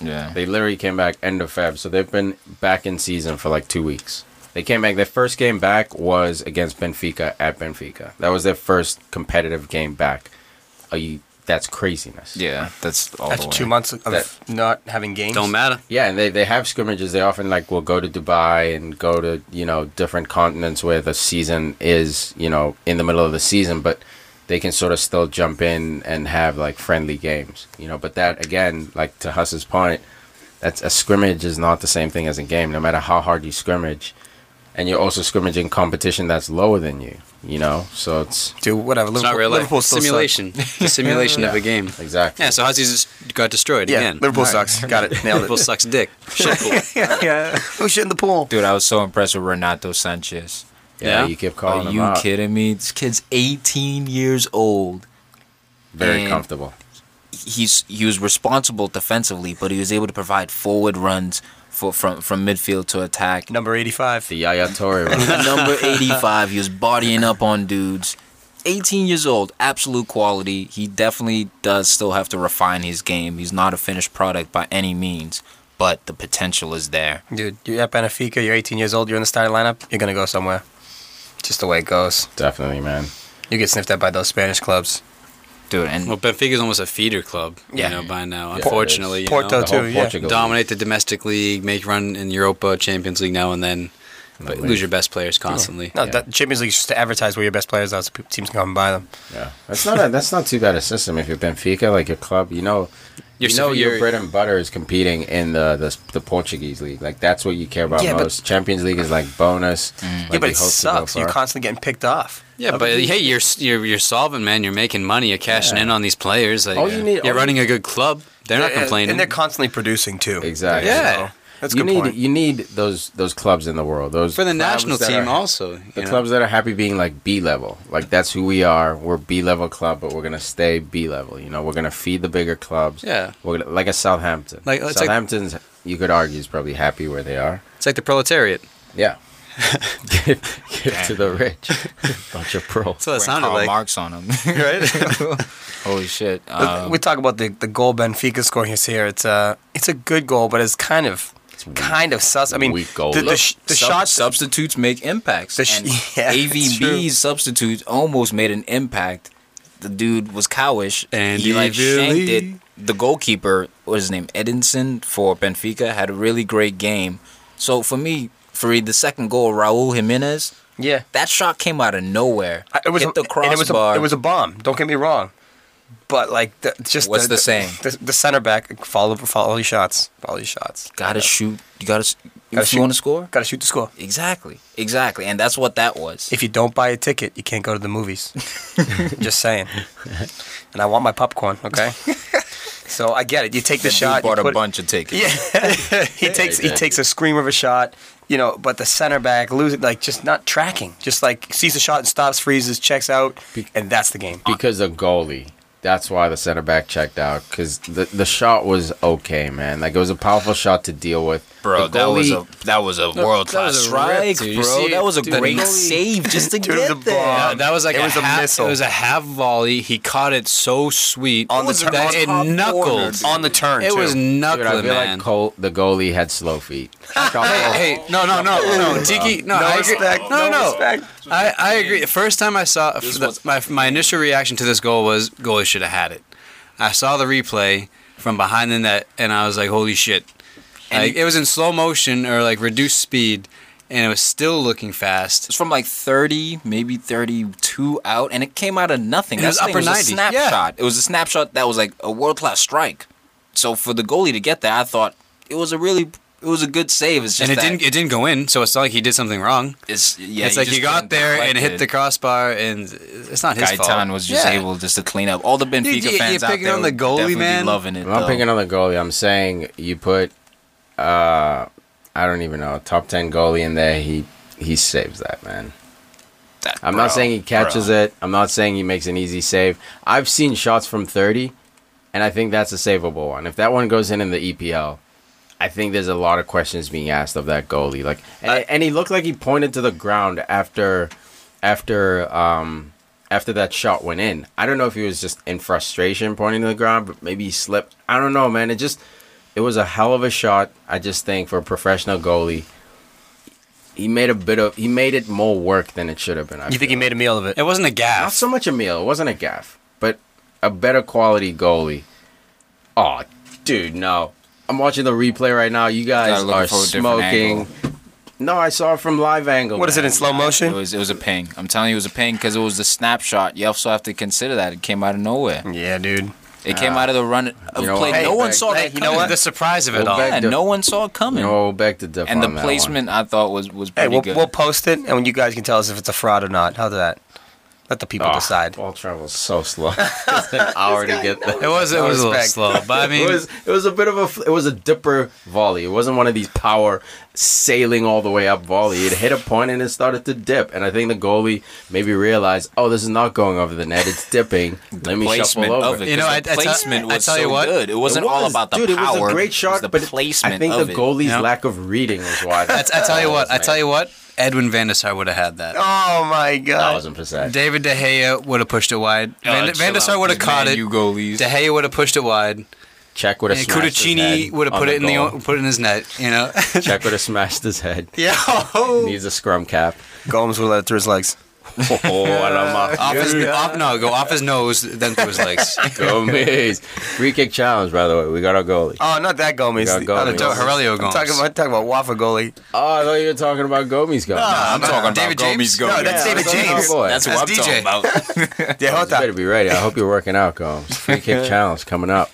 Yeah. They literally came back end of Feb, so they've been back in season for like two weeks. They came back. Their first game back was against Benfica at Benfica. That was their first competitive game back. Are you? That's craziness. Yeah, that's all That's the way. two months of That- not having games. Don't matter. Yeah, and they, they have scrimmages. They often like will go to Dubai and go to you know different continents where the season is you know in the middle of the season, but they can sort of still jump in and have like friendly games. You know, but that again, like to Huss's point, that's a scrimmage is not the same thing as a game. No matter how hard you scrimmage, and you're also scrimmaging competition that's lower than you. You know, so it's Dude, whatever. It's Liverpool, not real life. Liverpool simulation. the simulation of a game. exactly. Yeah, so Hussies just got destroyed Sucks. Yeah, again. Liverpool Right. sucks. Got it. Nailed Liverpool it. sucks dick. Shit pool. yeah. Who shit in the pool? Dude, I was so impressed with Renato Sanches. Yeah, Yeah? you keep calling Are them you out. kidding me? This kid's 18 years old. Very comfortable. He's he was responsible defensively, but he was able to provide forward runs for from from midfield to attack. Number 85. The Yaya Toure. Number 85, he was bodying up on dudes. 18 years old, absolute quality. He definitely does still have to refine his game. He's not a finished product by any means, but the potential is there. Dude, you're at Benfica, you're 18 years old, you're in the starting lineup, you're going to go somewhere. Just the way it goes. Definitely, man. You get sniffed at by those Spanish clubs. Dude, and Well, Benfica's almost a feeder club, Yeah. you know, by now. Yeah, Unfortunately, it you Porto know. The whole too, yeah. Portugal league. dominate the domestic league, make run in Europa, Champions League now and then, but league. lose your best players constantly. No, Yeah. that Champions League is just to advertise where your best players are so teams can come and buy them. Yeah, that's not a, that's not too bad a system. If you're Benfica, like your club, you know, You're you know your bread and butter is competing in the, the the Portuguese league. Like that's what you care about Yeah, but- most. Champions League is like bonus. Mm. yeah, like but it host to go sucks. You're constantly getting picked off. Yeah, but hey, you're you're you're solvent, man. You're making money. You're cashing Yeah. in on these players. Like, All you need- you're all running a good club. They're not complaining. And they're constantly producing too. Exactly. Yeah. So, that's a you good need point. you need those those clubs in the world. Those for the national team are- also. The know? clubs that are happy being like B level, like that's who we are. We're B level club, but we're gonna stay B level. You know, we're gonna feed the bigger clubs. Yeah, We're gonna, like a Southampton. Like, it's like- Southampton's, you could argue, is probably happy where they are. it's like the proletariat. Yeah. give, give to the rich. Bunch of pros. That's what it Went sounded Karl like, Marx on them, right? Holy shit. Um, we talk about the, the goal Benfica scoring is here. It's a it's a good goal, but it's kind of kind of sus. I mean, Weak goal. the, the, Look, sh- the Sub- shots. substitutes make impacts. The sh- and yeah. AVB's substitutes almost made an impact. The dude was cowish. And he like shanked it. The goalkeeper, what is his name, Ederson for Benfica, had a really great game. So for me, Farid, the second goal, Raul Jimenez, yeah, that shot came out of nowhere. I- it was Hit the a, and it was a, crossbar. it was a bomb. Don't get me wrong, but like the, just What's the saying? The, the center back follow follow your shots, follow your shots. gotta shoot. You gotta. s- Gotta if shoot. you want to score, Got to shoot to score. exactly, exactly, and that's what that was. If you don't buy a ticket, you can't go to the movies. Just saying. And I want my popcorn. Okay. so I get it. You take the That dude shot. bought you a put- bunch of tickets. Yeah, he takes he he takes a screamer of a shot, you know. But the center back loses, like just not tracking, just like sees the shot and stops, freezes, checks out, and that's the game. because the goalie. That's why the center back checked out because the the shot was okay, man. Like it was a powerful shot to deal with. Bro, The that was a that was a world class was strike, rip, bro. see that was a Dude, great goalie- save just to Dude, it was get a there. bomb. that was like It a was a half, missile. It was a half volley. He caught it so sweet On the that turn- it top knuckled. corner, on the turn. It too. was Dude, I feel man. like Cole, the goalie had slow feet. Hey, hey, no, no, no, no, Tiki, no, No I agree. respect, No, no no, respect. I, I agree. The first time I saw the, my my initial reaction to this goal was goalie should have had it. I saw the replay from behind the net, and I was like, "Holy shit!" And Like, it was in slow motion or like reduced speed, and it was still looking fast. It's from like 30, maybe 32 out, and it came out of nothing. It was That's the thing, upper it was a 90s, yeah. snapshot. It was a snapshot that was like a world class strike. So for the goalie to get that, I thought it was a really it was a good save. It's just and it that didn't it didn't go in, so it's not like he did something wrong. It's yeah. it's like he got couldn't there and hit the crossbar, and it's not his fault. Gaitan was just Yeah. able just to clean up. All the Benfica Dude, you- fans you're out picking there on the goalie, definitely be man. loving it. I'm though. picking on the goalie. I'm saying you put, uh, I don't even know, top ten goalie in there. He he saves that man. That- I'm bro, not saying he catches bro. it. I'm not saying he makes an easy save. I've seen shots from 30, and I think that's a savable one. If that one goes in in the EPL, I think there's a lot of questions being asked of that goalie. Like, and, I- and he looked like he pointed to the ground after, after, um, after that shot went in. I don't know if he was just in frustration pointing to the ground, but maybe he slipped. I don't know, man. It just, it was a hell of a shot. I just think for a professional goalie, he made a bit of, he made it more work than it should have been. I You think he feel. made a meal of it? It wasn't a gaff. Not so much a meal. It wasn't a gaff, but a better quality goalie. Oh, dude, no. I'm watching the replay right now. You guys are for a different smoking. No, I saw it from live angle. What is it in slow It motion? was it was a ping. I'm telling you, it was a ping because it was the snapshot. You also have to consider that it came out of nowhere. Yeah, dude. It came out of the run of You know play. what? no Hey, one Beck, saw hey, that. you know what? The surprise of it Well, all. back Yeah, to- no one saw it You coming. know, we'll back to diff and the on that one. placement I thought was was Hey, pretty we'll, good. we'll post it, and you guys can tell us if it's a fraud or not. How's that? Let the people Oh, decide. Ball travel's so slow. It's an hour to get there. It was it No was a little slow, but I mean, it was it was a bit of a it was a dipper volley. It wasn't one of these power sailing all the way up volley. It hit a point and it started to dip. And I think the goalie maybe realized, oh, this is not going over the net. It's dipping. Let me shuffle over. of it. You know, 'cause I- I the tell- placement I was tell you what, good. It wasn't It all about the Dude, power. it was a great it was shot, the but it- placement I think of the it. goalie's Yep. lack of reading was why. I, I tell you what, I tell you what, Edwin Van der Sar would have had that. Oh my god. thousand percent. David De Gea would have pushed it wide. Van, Oh, Van der Sar out, would have these caught Man it. U goalies. De Gea would have pushed it wide. Cech would have And smashed his Cudicini head would have on put it in the put it in his net. You know. Cech would have smashed his head. yeah. Needs a scrum cap. Gomes would let it through his legs. Oh, I don't. Off his off, no, go off his nose, then through his legs. Gomez. Free kick challenge, by the way. We got our goalie. Oh, not that Gomez. We got The other Gomez. Gomez. Heurelho I'm Gomes. talking about, I'm talking about Wafa goalie. Oh, I thought you were talking about Gomez goal. I'm talking about David Gomez James? goalies. No, that's David James. Oh, boy. That's what I'm That's talking DJ. about. Yeah, You better be ready. I hope you're working out, Gomes. Free kick challenge coming up.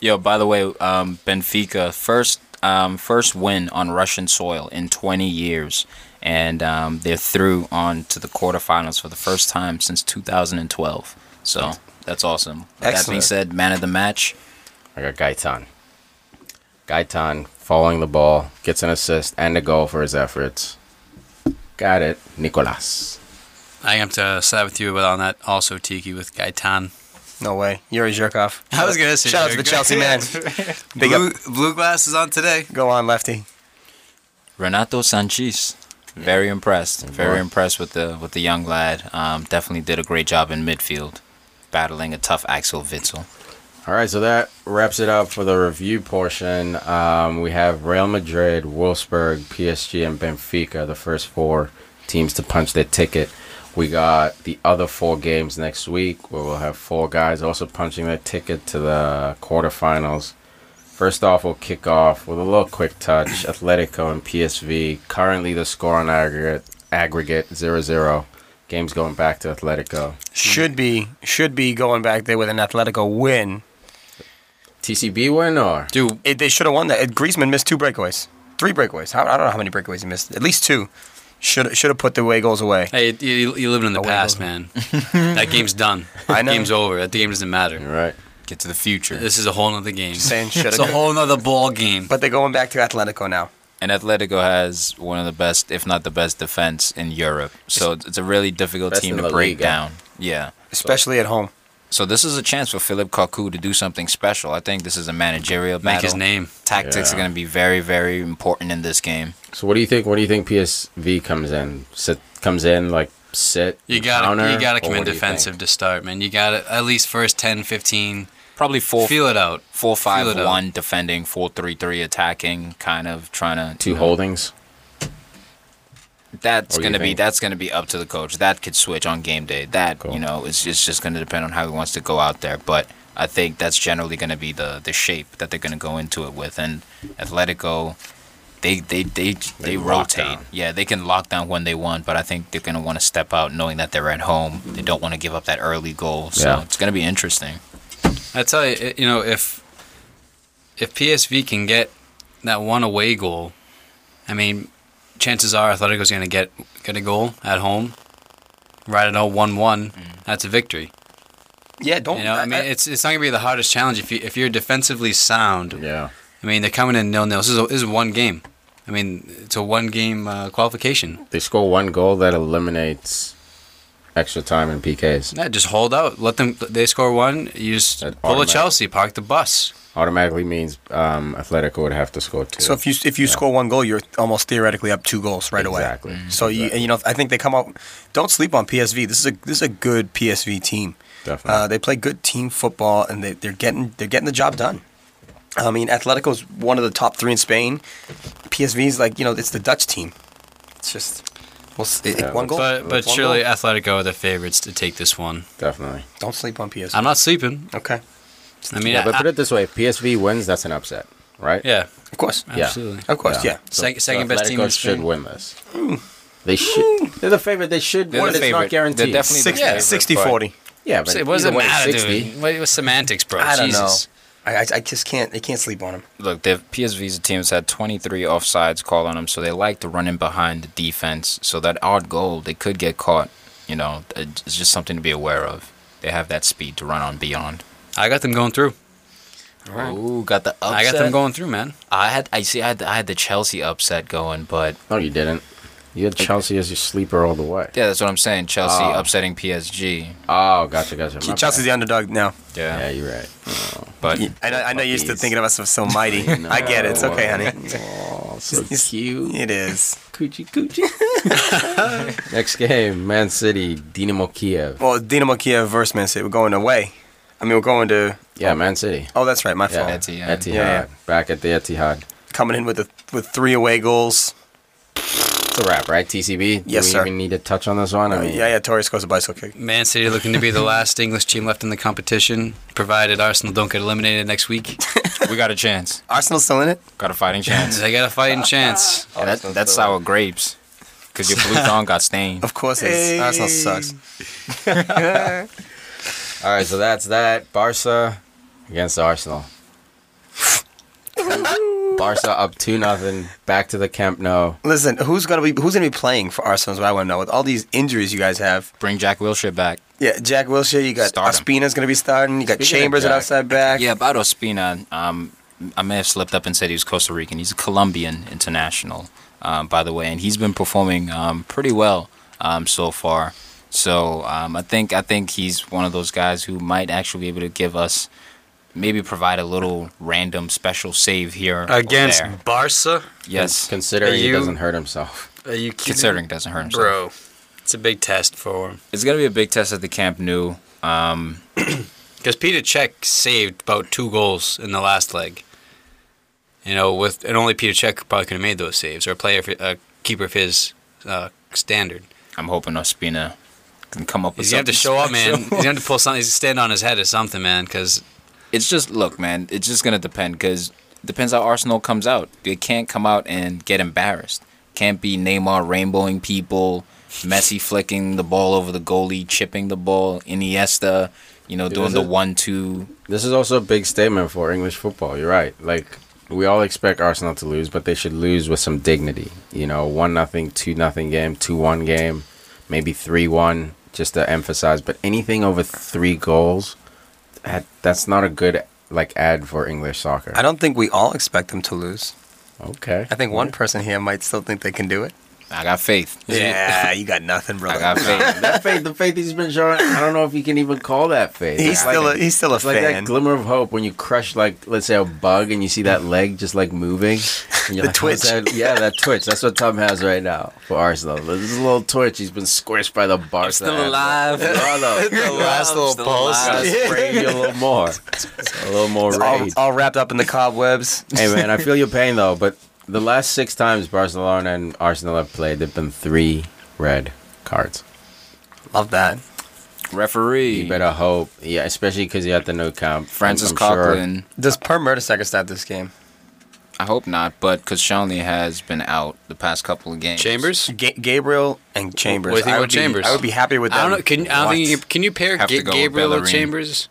Yo, by the way, um, Benfica first um, first win on Russian soil in 20 years, and um, they're through on to the quarterfinals for the first time since 2012. So that's awesome. With That being said, man of the match. I got Gaitan. Gaitan following the ball, gets an assist and a goal for his efforts. Got it, Nicolas. I have to side with you but on that. Also, Tiki with Gaitan. No way. Yuri Zhirkov. I was gonna say Shout out to the Chelsea man. Big Blue, up. blue glass is on today. Go on, lefty. Renato Sanches. Very impressed. Very impressed with the with the young lad. Um, definitely did a great job in midfield, battling a tough Axel Witsel. All right, so that wraps it up for the review portion. Um, we have Real Madrid, Wolfsburg, PSG, and Benfica, the first four teams to punch their ticket. We got the other four games next week, where we'll have four guys also punching their ticket to the quarterfinals. First off, we'll kick off with a little quick touch. Atletico and PSV. Currently, the score on aggregate aggregate 0-0. Game's going back to Atletico. Should be should be going back there with an Atletico win. TCB win or Dude, It, they should have won that. It, Griezmann missed two breakaways, three breakaways. How, I don't know how many breakaways he missed. At least two. Should should have put the away goals away. hey, you, you live in the Away past, goes- man. that game's done. I know. Game's over. That game doesn't matter. You're right. Get to the future. This is a whole nother game. Just saying, should It's a whole nother ball game. But they're going back to Atletico now. And Atletico has one of the best, if not the best, defense in Europe. So it's it's a really difficult Best team to break Liga. down. Yeah. especially at home. So this is a chance for Phillip Cocu to do something special. I think this is a managerial Make battle. his name. Tactics Yeah. are going to be very, very important in this game. So what do you think? What do you think PSV comes in? Sit comes in like sit. You got to you got to come in what do you defensive to start, man. You got to at least first 10, 15. Probably four, Feel it out. four, five, Feel it out. one defending, four, three, three attacking, kind of trying to Two you know, holdings. That's Or gonna be that's gonna be up to the coach. That could switch on game day. That Cool. you know, it's it's just gonna depend on how he wants to go out there. But I think that's generally gonna be the the shape that they're gonna go into it with. And Atletico, they they they they, lock rotate. Yeah, they can lock down when they want, but I think they're gonna want to step out knowing that they're at home. They don't want to give up that early goal. So Yeah. it's gonna be interesting. I tell you, you know, if if PSV can get that one away goal, I mean, chances are Atletico's going to get get a goal at home. Right at all 1-1, that's a victory. Yeah, don't. You know, I mean, it's it's not going to be the hardest challenge if you if you're defensively sound. Yeah. I mean, they're coming in nil nil. This is a, this is one game. I mean, it's a one game uh, qualification. They score one goal that eliminates extra time and PKs. Yeah, just hold out. Let them. They score one. You just That pull a Chelsea. Park the bus. Automatically means um, Atletico would have to score two. So if you if you score one goal, you're almost theoretically up two goals right away. Exactly. So you and, you know I think they come out. Don't sleep on PSV. This is a this is a good PSV team. Definitely. Uh, they play good team football and they, they're getting they're getting the job done. I mean, Atletico's one of the top three in Spain. PSV's like you know it's the Dutch team. It's just well, s- it- Yeah, one goal. But but One surely goal. Atletico are the favorites to take this one. Definitely. don't sleep on PSV. I'm not sleeping. okay, I mean, yeah, but I- put it this way: if PSV wins, that's an upset, right? yeah, of course, Yeah. absolutely. of course, yeah. Sec- second best team Atletico in should win this. They should. They're the favorite. They should They're win. the It's not guaranteed. They're definitely Six, the favorite, 60 but- 40. Yeah, but Say, what does it either way, matter, 60. dude? What, what's semantics, bro? I don't Jesus. know. I, I, I just can't. They can't sleep on him. Look, the PSV's team has had 23 offsides called on them, so they like to run in behind the defense. So that odd goal, they could get caught. You know, it's just something to be aware of. They have that speed to run on beyond. I got them going through. Ooh, got the upset. I got them going through, man. I had, I see, I had, I had the Chelsea upset going, but No, you didn't. You had Chelsea as your sleeper all the way. yeah, that's what I'm saying. Chelsea Oh. upsetting PSG. Oh, gotcha, gotcha. My Chelsea's bad. the underdog now. Yeah, Yeah, you're right. but I know. I know you're used to Puppies. thinking of us as so mighty. I get it. It's okay, honey. Oh, so It's- cute. It is. Coochie coochie. Next game, Man City, Dinamo Kiev. Well, Dinamo Kiev versus Man City. We're going away. I mean, we're going to. Yeah, Man City. Oh, that's right. My Yeah, fault. Etihad. Etihad. Yeah, yeah. Back at the Etihad. Coming in with the with three away goals. It's a wrap, right? TCB? Do Yes, we sir. even need to touch on this one? I Uh, mean, yeah, yeah. Torres scores a bicycle kick. Man City looking to be the last English team left in the competition, provided Arsenal don't get eliminated next week. we got a chance. Arsenal's still in it. Got a fighting chance. they got a fighting chance. Yeah, that, that's sour grapes. Because your blue thong got stained. Of course, it is. Arsenal sucks. All right, so that's that. Barca against Arsenal. Barca up two nothing. Back to the Camp Nou. Listen, who's gonna be who's gonna be playing for Arsenal? Is what I want to know. With all these injuries you guys have. Bring Jack Wilshere back. Yeah, Jack Wilshere. You got Start him. Ospina's gonna be starting. You got Speaking Chambers at outside back. Yeah, about Ospina, um, I may have slipped up and said he was Costa Rican. He's a Colombian international, um, by the way, and he's been performing um, pretty well um, so far. So um, I think I think he's one of those guys who might actually be able to give us, maybe provide a little random special save here or Against there. Barca? Yes, Considering Are he doesn't hurt himself. Are you kidding? considering it doesn't hurt himself. Bro, it's a big test for him. It's gonna be a big test at the Camp Nou. Um, Because Peter Cech saved about two goals in the last leg. You know, with and only Peter Cech probably could have made those saves, or a player, a keeper of his uh, standard. I'm hoping Ospina can come up with He's gonna have to something show up, man. special. He's gonna have to pull something. He's stand on his head or something, man. Because it's just look, man. It's just gonna depend because depends how Arsenal comes out. They can't come out and get embarrassed. Can't be Neymar rainbowing people, Messi flicking the ball over the goalie, chipping the ball, Iniesta, you know, doing is the one-two. This is also a big statement for English football. You're right. Like we all expect Arsenal to lose, but they should lose with some dignity. You know, one nothing, two nothing game, two one game, maybe three one, just to emphasize. But anything over three goals, that's not a good like ad for English soccer. I don't think we all expect them to lose. Okay. I think one person here might still think they can do it. I got faith. Yeah, you got nothing, bro. I got faith. that faith, the faith he's been showing, I don't know if you can even call that faith. He's It's still like a, he's still a It's like that glimmer of hope when you crush, like, let's say a bug and you see that leg just like moving. And you're The like, twitch. that?" Yeah, that twitch. That's what Tom has right now for Arsenal. This is a little twitch. He's been squished by the Barca. still alive. Oh, no. The last little Still pulse. alive. Spray you a little more. A little more all, all wrapped up in the cobwebs. Hey, man, I feel your pain, though. But the last six times Barcelona and Arsenal have played, there have been three red cards. Love that. Referee You better hope. Yeah, especially because you had the Nou Camp. Francis I'm sure- Coquelin. Does Per Mertesacker start this game? I hope not, but because Koscielny has been out the past couple of games. Chambers. Ga- Gabriel and Chambers. What do you think I about would be- I would be happy with that. I don't know. Can, I don't think you can, can you pair Have Ga- go with Gabriel with Chambers?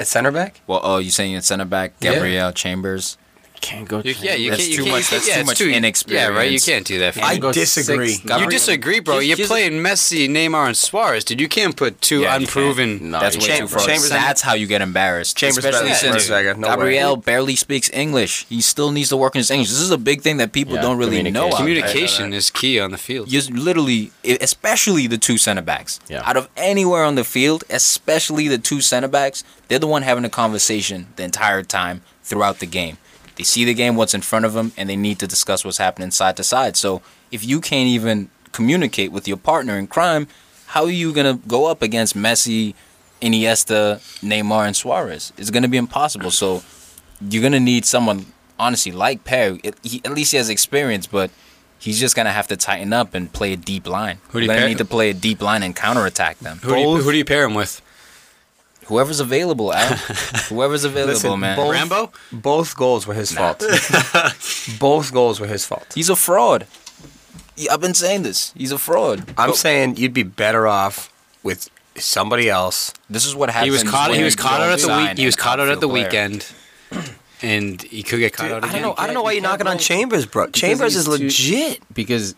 At center back? Well, oh, you saying at center back, Yeah. Gabriel Chambers? Can't go. You, yeah, you That's can't. You too can't, much- you that's can't- yeah, too it's much too- Yeah, right. You can't do that. I disagree. You disagree, bro. Here's- You're here's- playing Messi, Neymar, and Suarez, dude. You can't put two Yeah, unproven. No, That's way Cham- too far. Chambers- That's how you get embarrassed. Chambers Especially better since Merzaga, no way. Gabriel barely speaks English. He still needs to work in his English. This is a big thing that people Yeah, don't really know. communication. out there. Communication is key on the field. You literally, especially the two center backs. Yeah. Out of anywhere on the field, especially the two center backs, they're the one having a conversation the entire time throughout the game. They see the game, what's in front of them, and they need to discuss what's happening side to side. So if you can't even communicate with your partner in crime, how are you gonna go up against Messi, Iniesta, Neymar, and Suarez? It's gonna be impossible. So you're gonna need someone, honestly, like Perry. It, he, at least he has experience, but he's just gonna have to tighten up and play a deep line. Who do you gonna pair- need to play a deep line and counterattack them. Who do, you, who do you pair him with? Whoever's available, Al. Whoever's available, Listen, man. both- Rambo? Both goals were his fault. Both goals were his fault. He's a fraud. I've been saying this. He's a fraud. I'm But saying you'd be better off with somebody else. this is what happens. He was caught. He was caught out at the sign week. He was caught out at the player. weekend, and he could get caught Dude, out I again. don't know. I don't know why You you're knocking on Chambers, bro. Chambers is he's too- legit. because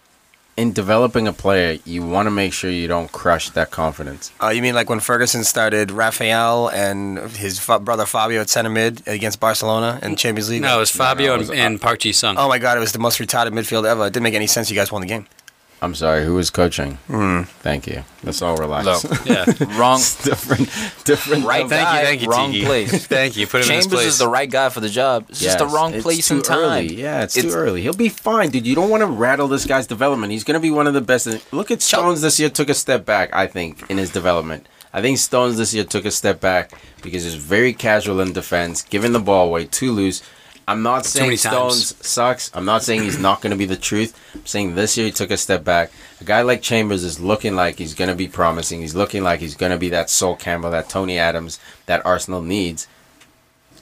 in developing a player, you want to make sure you don't crush that confidence. Uh, you mean like when Ferguson started Rafael and his fa- brother Fabio at center mid against Barcelona in Champions League? No, it was Fabio no, it and, was- and Park Ji Sung. Oh my God! It was the most retarded midfield ever. It didn't make any sense. You guys won the game. I'm sorry, Who is coaching? Hmm. Thank you. Let's all relax. Look, yeah. wrong, different, different. right Thank you, thank you, wrong Tiki. place. Thank you. Put him in his Chambers place. is the right guy for the job. It's just the wrong it's place and time. Early. Yeah, it's, It's- too early. He'll be fine, dude. You don't want to rattle this guy's development. He's going to be one of the best. Look at Stones this year took a step back, I think, in his development. I think Stones this year took a step back because he's very casual in defense, giving the ball away too loose. I'm not saying Stones times. sucks. I'm not saying he's not going to be the truth. I'm saying this year he took a step back. A guy like Chambers is looking like he's going to be promising. He's looking like he's going to be that Sol Campbell, that Tony Adams that Arsenal needs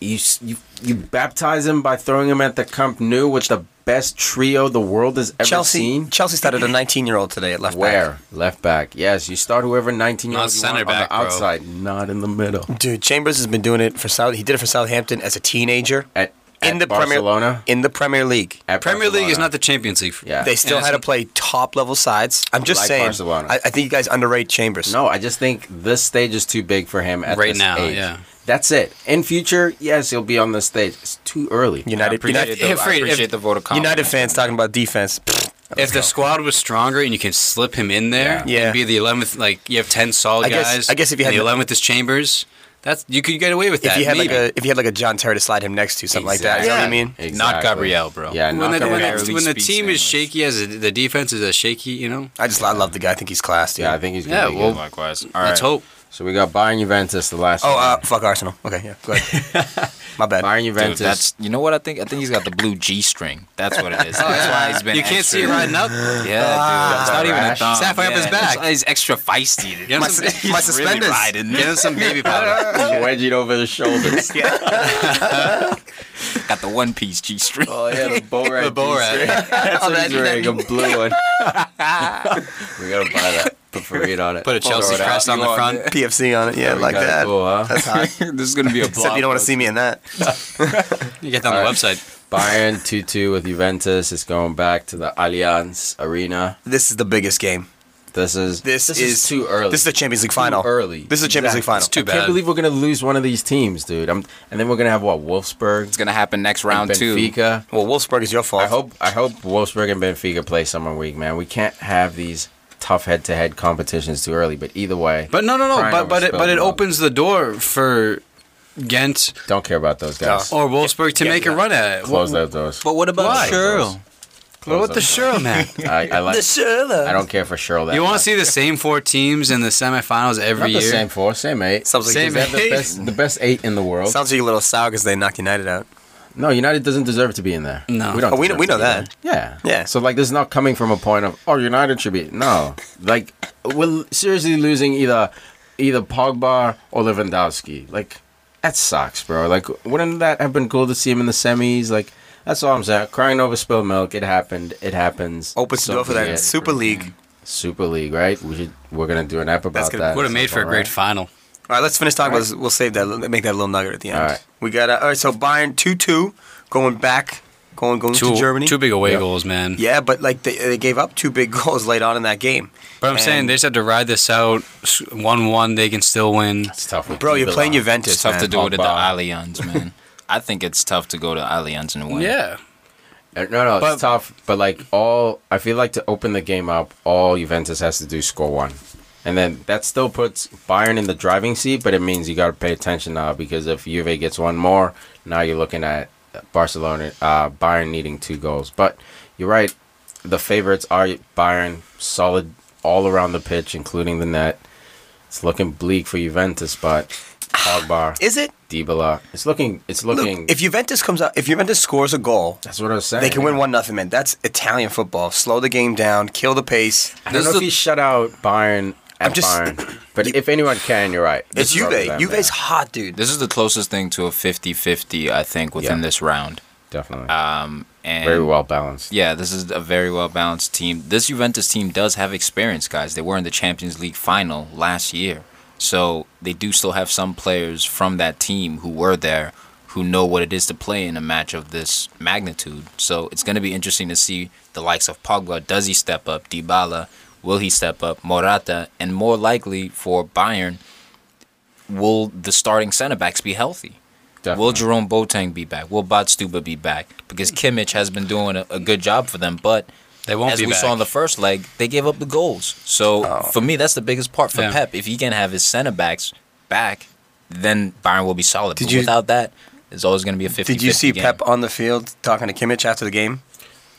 you you you baptize him by throwing him at the Camp Nou with the best trio the world has ever Chelsea. seen. Chelsea started a 19 year old today at left Where back. Where? Left back? Yes, you start whoever 19 year old center on back, the bro. outside, not in the middle. Dude, Chambers has been doing it for South. He did it for Southampton as a teenager At, in at the Premier Barcelona, in the Premier League. at Premier League is not the Champions League. Yeah. They still Yeah, had to play top level sides. I'm just Like saying. Barcelona. I, I think you guys underrate Chambers. No, I just think this stage is too big for him at Right this now, age. yeah. That's it. In future, yes, he'll be on the stage. It's too early. I United, appreciate, United, the, I If- if- appreciate the vote of confidence. United fans talking about defense. Pfft, If the squad was stronger and you can slip him in there, Yeah. and be the eleventh, like you have ten solid I guess- guys. I guess if you and had the the- eleventh is Chambers, that's you could get away with that. if you had like a if you had like a John Terry to slide him next to something like that, you know what I mean? Exactly. Not Gabriel, bro. Yeah, when not the, when, Gabriel. the, when the speaks team is shaky as a, the defense is as shaky, you know. I just I love the guy. I think he's class, dude. Yeah, I think he's Yeah, gonna be well, good. Likewise. All Let's hope. So we got Bayern Juventus, the last. Oh, one. uh, fuck Arsenal. Okay, yeah, go ahead. My bad. Bayern Dude, Juventus. that's you know what I think. I think he's got the blue G string. That's what it is. That's why he's been. You can't extra- see it riding up. Yeah, dude. It's not even a rash. thumb. Sapphire up his back. That's why he's extra feisty. Get him My- some, my he's really riding. Get him some baby powder. Just wedge it over the shoulders. Got the one piece G string. Oh yeah, the Borat. The Borat. That's what he's wearing, a blue one. we gotta buy that. Put Farid on it. Put a Chelsea it out. crest on You the front. it? PFC on it, yeah, like that. cool, huh? That's hot. this is gonna be a blog. Except you don't want to see me in that. You get that on the Alright. website. Bayern 2-2 with Juventus. is going back to the Allianz Arena. This is the biggest game. This is This, is, too early. This is the Champions League final. Too early. This is the Champions League final. It's too I can't believe we're gonna lose one of these teams, dude. I'm, and then we're gonna have what Wolfsburg, It's gonna happen next round and two. Benfica. Well, Wolfsburg is your fault. I hope I hope Wolfsburg and Benfica play summer week, man. We can't have these tough head-to-head competitions too early. But either way, But no, no, no. But but it, but it milk. opens the door for Ghent don't care about those guys. or Wolfsburg to Yeah, make a run at it. Close What, those doors. But what about Why? Schurrle? what with the Schurrle, man? I, I like. Sherlock. I don't care for Schurrle that You want to see the same four teams in the semifinals every Not the year? same four, same eight. Sounds like Same They have the eight. best, the best eight in the world. Sounds like a little sour because they knocked United out. No, United doesn't deserve to be in there. No. we don't. Oh, we know- we know that. there. Yeah, Yeah. So like, this is not coming from a point of oh, United should be. No, like we're seriously losing either either Pogba or Lewandowski. Like that sucks, bro. Like wouldn't that have been cool to see him in the semis? Like that's all I'm saying. Crying over spilled milk. It happened. It happens. Opens the So door for that it. Super League. Super League, right? We should. We're gonna do an app about That's gonna- that. Would have made for a great final. All right, let's finish talking All about this. We'll save that. Make that little nugget at the end. All right. We got uh, all right. So Bayern two two going back, going going Two, to Germany. two big away Yep. goals, man. yeah, but like they, they gave up two big goals late on in that game. But I'm saying And- they just have to ride this out. One one, they can still win. It's tough. With Bro, you're Dybala. playing Juventus. It's tough man. to do it at the Pogba. Allianz, man. I think it's tough to go to Allianz and win. Yeah, Uh, No, no, But- it's tough. But like all, I feel like to open the game up, all Juventus has to do is score one, and then that still puts Bayern in the driving seat. But it means you got to pay attention now because if Juve gets one more, now you're looking at Barcelona, uh, Bayern needing two goals. But you're right. The favorites are Bayern, solid all around the pitch, including the net. It's looking bleak for Juventus, but Pogba, Is it? Dybala, it's looking, it's looking. Look, if Juventus comes out, if Juventus scores a goal, that's what I was saying. they can win one nothing, man. That's Italian football. Slow the game down, kill the pace. I don't This know if the- he shut out Bayern I'm just- Bayern, but if anyone can, you're right. It's It's probably Juve. them, Juve's yeah. hot, dude. This is the closest thing to a 50-50, I think, within Yeah. this round. definitely Um, and very well balanced. Yeah, this is a very well balanced team. This Juventus team does have experience, guys. They were in the Champions League final last year. So they do still have some players from that team who were there who know what it is to play in a match of this magnitude. So it's going to be interesting to see the likes of Pogba. Does he step up? Dybala, will he step up? Morata, and more likely for Bayern, will the starting center backs be healthy? Will Jerome Boateng be back? Will Badstuber be back? Because Kimmich has been doing a, a good job for them, but they won't as be we back. saw in the first leg, they gave up the goals. So Oh. for me, that's the biggest part for Yeah. Pep. If he can have his center backs back, then Bayern will be solid. Did but you- without that, it's always going to be a 50 Did you see game. Pep on the field talking to Kimmich after the game?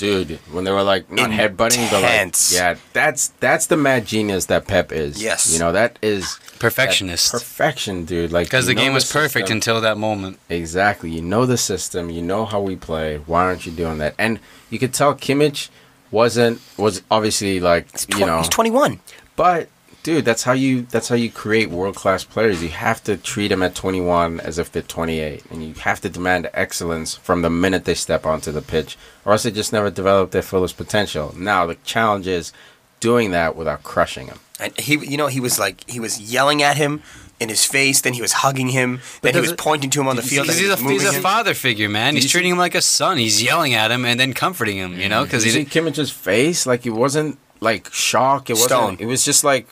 Dude. When they were like not headbutting, but like Intense. yeah, that's that's the mad genius that Pep is. Yes. you know that is Perfectionist. that perfection, dude. Like Because you the know game was perfect system. until that moment. Exactly. You know the system. You know how we play. Why aren't you doing that? And you could tell Kimmich wasn't was obviously like He's, you know he's 21. But dude, that's how you that's how you create world class players. You have to treat them at 21 as if they're 28, and you have to demand excellence from the minute they step onto the pitch, or else they just never develop their fullest potential. Now the challenge is doing that without crushing them. And he, you know, he was like, he was yelling at him in his face. Then he was hugging him. Then he was it- pointing to him on the field. Because he's a, he's a father figure, man. He's you treating him like a son. He's yelling at him and then comforting him, you know? Because you see he's Kimmich's face, like it wasn't like shock. It wasn't. Stone. It was just like,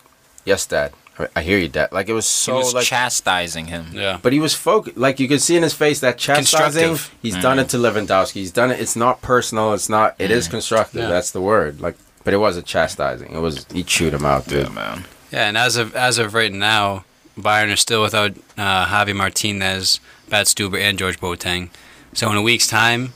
yes, dad. I- I hear you, dad. Like it was He so was like chastising him. yeah. But he was focused. Like you could see in his face that chastising. Constructive. He's done it to Lewandowski. He's done it. It's not personal. It's not. It is constructive. Yeah. That's the word. Like, but it wasn't chastising. It was he chewed him out, dude. Yeah, man. Yeah, and as of as of right now, Bayern are still without uh, Javi Martinez, Badstuber, and George Boateng. So in a week's time,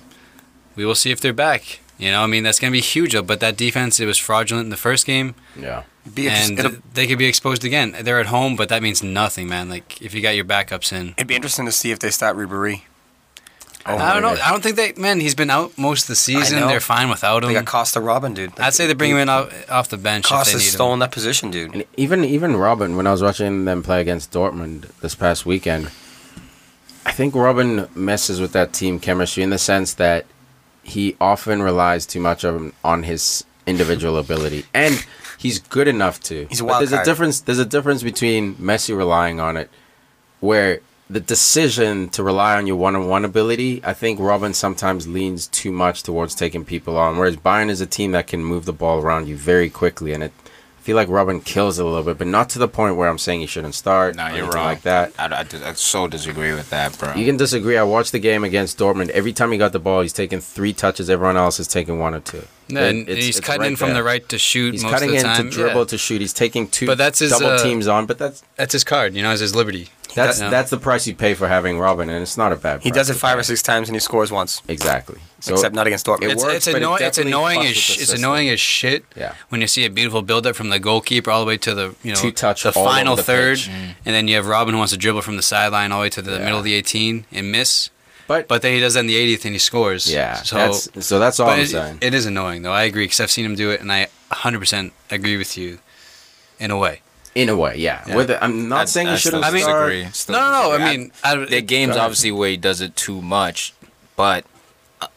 we will see if they're back. You know, I mean that's gonna be huge. But that defense, it was fraudulent in the first game, Yeah. Be interest- and they could be exposed again. They're at home, but that means nothing, man. Like if you got your backups in. it'd be interesting to see if they start Ribery. Oh, I don't know. really? I don't think they. Man, he's been out most of the season. They're fine without him. They him. got Costa Robben, dude. I'd say they bring him in off, off the bench Costa's need him. stolen that position, dude. And even even Robben, when I was watching them play against Dortmund this past weekend, I think Robben messes with that team chemistry in the sense that he often relies too much on on his individual ability, and he's good enough to. He's a But wild there's card. a difference. There's a difference between Messi relying on it, where the decision to rely on your one-on-one ability, I think Robben sometimes leans too much towards taking people on, whereas Bayern is a team that can move the ball around you very quickly, and it. I feel like Robben kills it a little bit, but not to the point where I'm saying he shouldn't start. Or you're wrong. Like that. I, I, I so disagree with that, bro. You can disagree. I watched the game against Dortmund. Every time he got the ball, he's taking three touches. Everyone else is taking one or two. Yeah, It- and it's- he's cutting right in from there. the right to shoot He's most cutting of the in time. to dribble Yeah. to shoot. He's taking two But that's his, double uh, teams on. But that's That's his card, you know, it's his liberty. That's Yeah. that's the price you pay for having Robben, and it's not a bad. He price does it to five pay. or six times and he scores once. Exactly. So except not against Dortmund. It It's, works, it's, but it annoying. it's definitely annoying fucks as with the sh- it's system. annoying as shit. Yeah. When you see a beautiful build up from the goalkeeper all the way to the you know Two touch the all over final the third, pitch. and then you have Robben who wants to dribble from the sideline all the way to the Yeah. middle of the 18 and miss, but, but then he does that in the 80th and he scores. yeah, So that's so that's all but I'm it, saying. it is annoying though. I agree because I've seen him do it, and I 100% agree with you, in a way. In a way, yeah. Yeah. With it, I'm not I- saying I he shouldn't still start. disagree. No, no, no. disagree. I mean, I, There are games obviously where he does it too much, but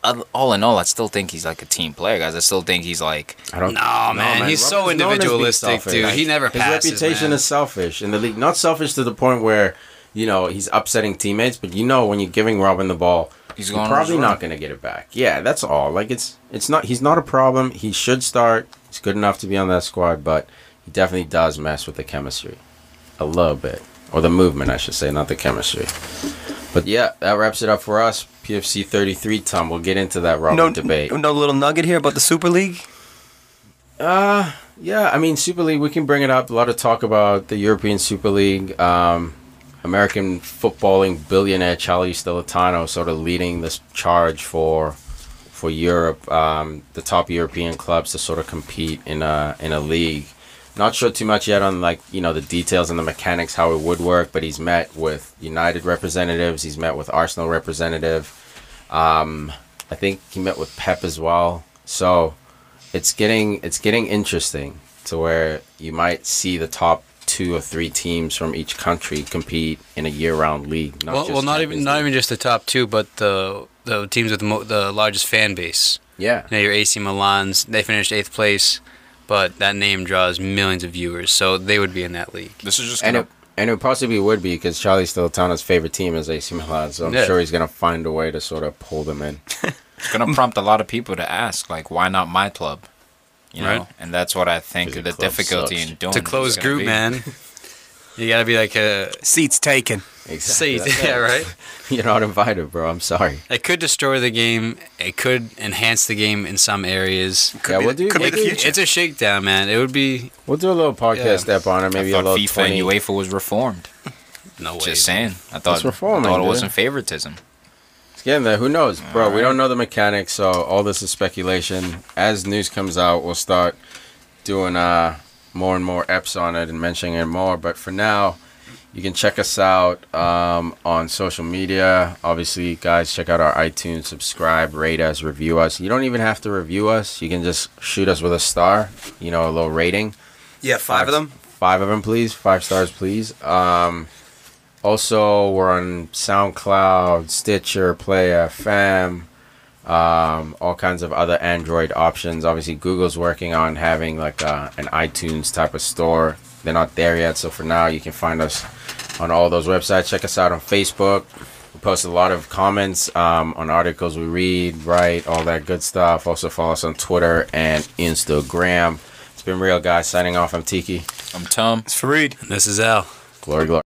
uh, all in all, I still think he's like a team player, guys. I still think he's like I don't. No, man, he's so Robben's known as individualistic, selfish. dude. He never passes. His passes, reputation man. is selfish in the league. Not selfish to the point where you know he's upsetting teammates, but you know when you're giving Robben the ball He's He's going on probably not going to get it back. Yeah, that's all. Like it's it's not he's not a problem. He should start. He's good enough to be on that squad, but he definitely does mess with the chemistry a little bit, or the movement, I should say, not the chemistry. But yeah, that wraps it up for us. PFC 33. Tom, we'll get into that Robert no debate. No little nugget here about the Super League. Uh, yeah. I mean, Super League. We can bring it up. A lot of talk about the European Super League. Um, American footballing billionaire Charlie Stillitano sort of leading this charge for for Europe, um, the top European clubs to sort of compete in a in a league. Not sure too much yet on like you know the details and the mechanics how it would work, but he's met with United representatives. He's met with Arsenal representative. Um, I think he met with Pep as well. So it's getting it's getting interesting to where you might see the top two or three teams from each country compete in a year-round league. Not well, just well, not even not even just the top two, but the the teams with the, mo- the largest fan base. yeah. You know, your AC Milan's they finished eighth place, but that name draws millions of viewers, so they would be in that league. This is just And gonna, it, and it possibly would be because Charlie Stillitano's favorite team is AC Milan, so I'm Yeah. sure he's gonna find a way to sort of pull them in. it's gonna prompt a lot of people to ask, like, why not my club? You know, Right. and that's what I think the the difficulty sucks. in doing It's a it is closed gonna group, be. man. You gotta be like a Seats taken. seat, That's yeah, right. You're not invited, bro. I'm sorry. It could destroy the game. It could enhance the game in some areas. Could Yeah, be, we'll the, do- could be the future. It's a shakedown, man. It would be We'll do a little podcast Yeah. step on it, maybe I a thought little FIFA 20. and UEFA was reformed. no way. Just saying. I thought, reforming, I thought it dude. wasn't favoritism. It's getting there. Who knows, bro? We don't know the mechanics, so all this is speculation. As news comes out, we'll start doing uh more and more eps on it and mentioning it more. But for now, you can check us out um, on social media. Obviously, guys, check out our iTunes, subscribe, rate us, review us. You don't even have to review us. You can just shoot us with a star, you know, a little rating. yeah, five of them. Five of them, please. Five stars, please. Um, also, we're on SoundCloud, Stitcher, Player FM, um, all kinds of other Android options. Obviously, Google's working on having like a, an iTunes type of store. They're not there yet, so for now, you can find us on all those websites. Check us out on Facebook. We post a lot of comments um, on articles we read, write, all that good stuff. Also, follow us on Twitter and Instagram. It's been real, guys. Signing off. I'm Tiki. I'm Tom. It's Farid. This is Al. Glory, glory.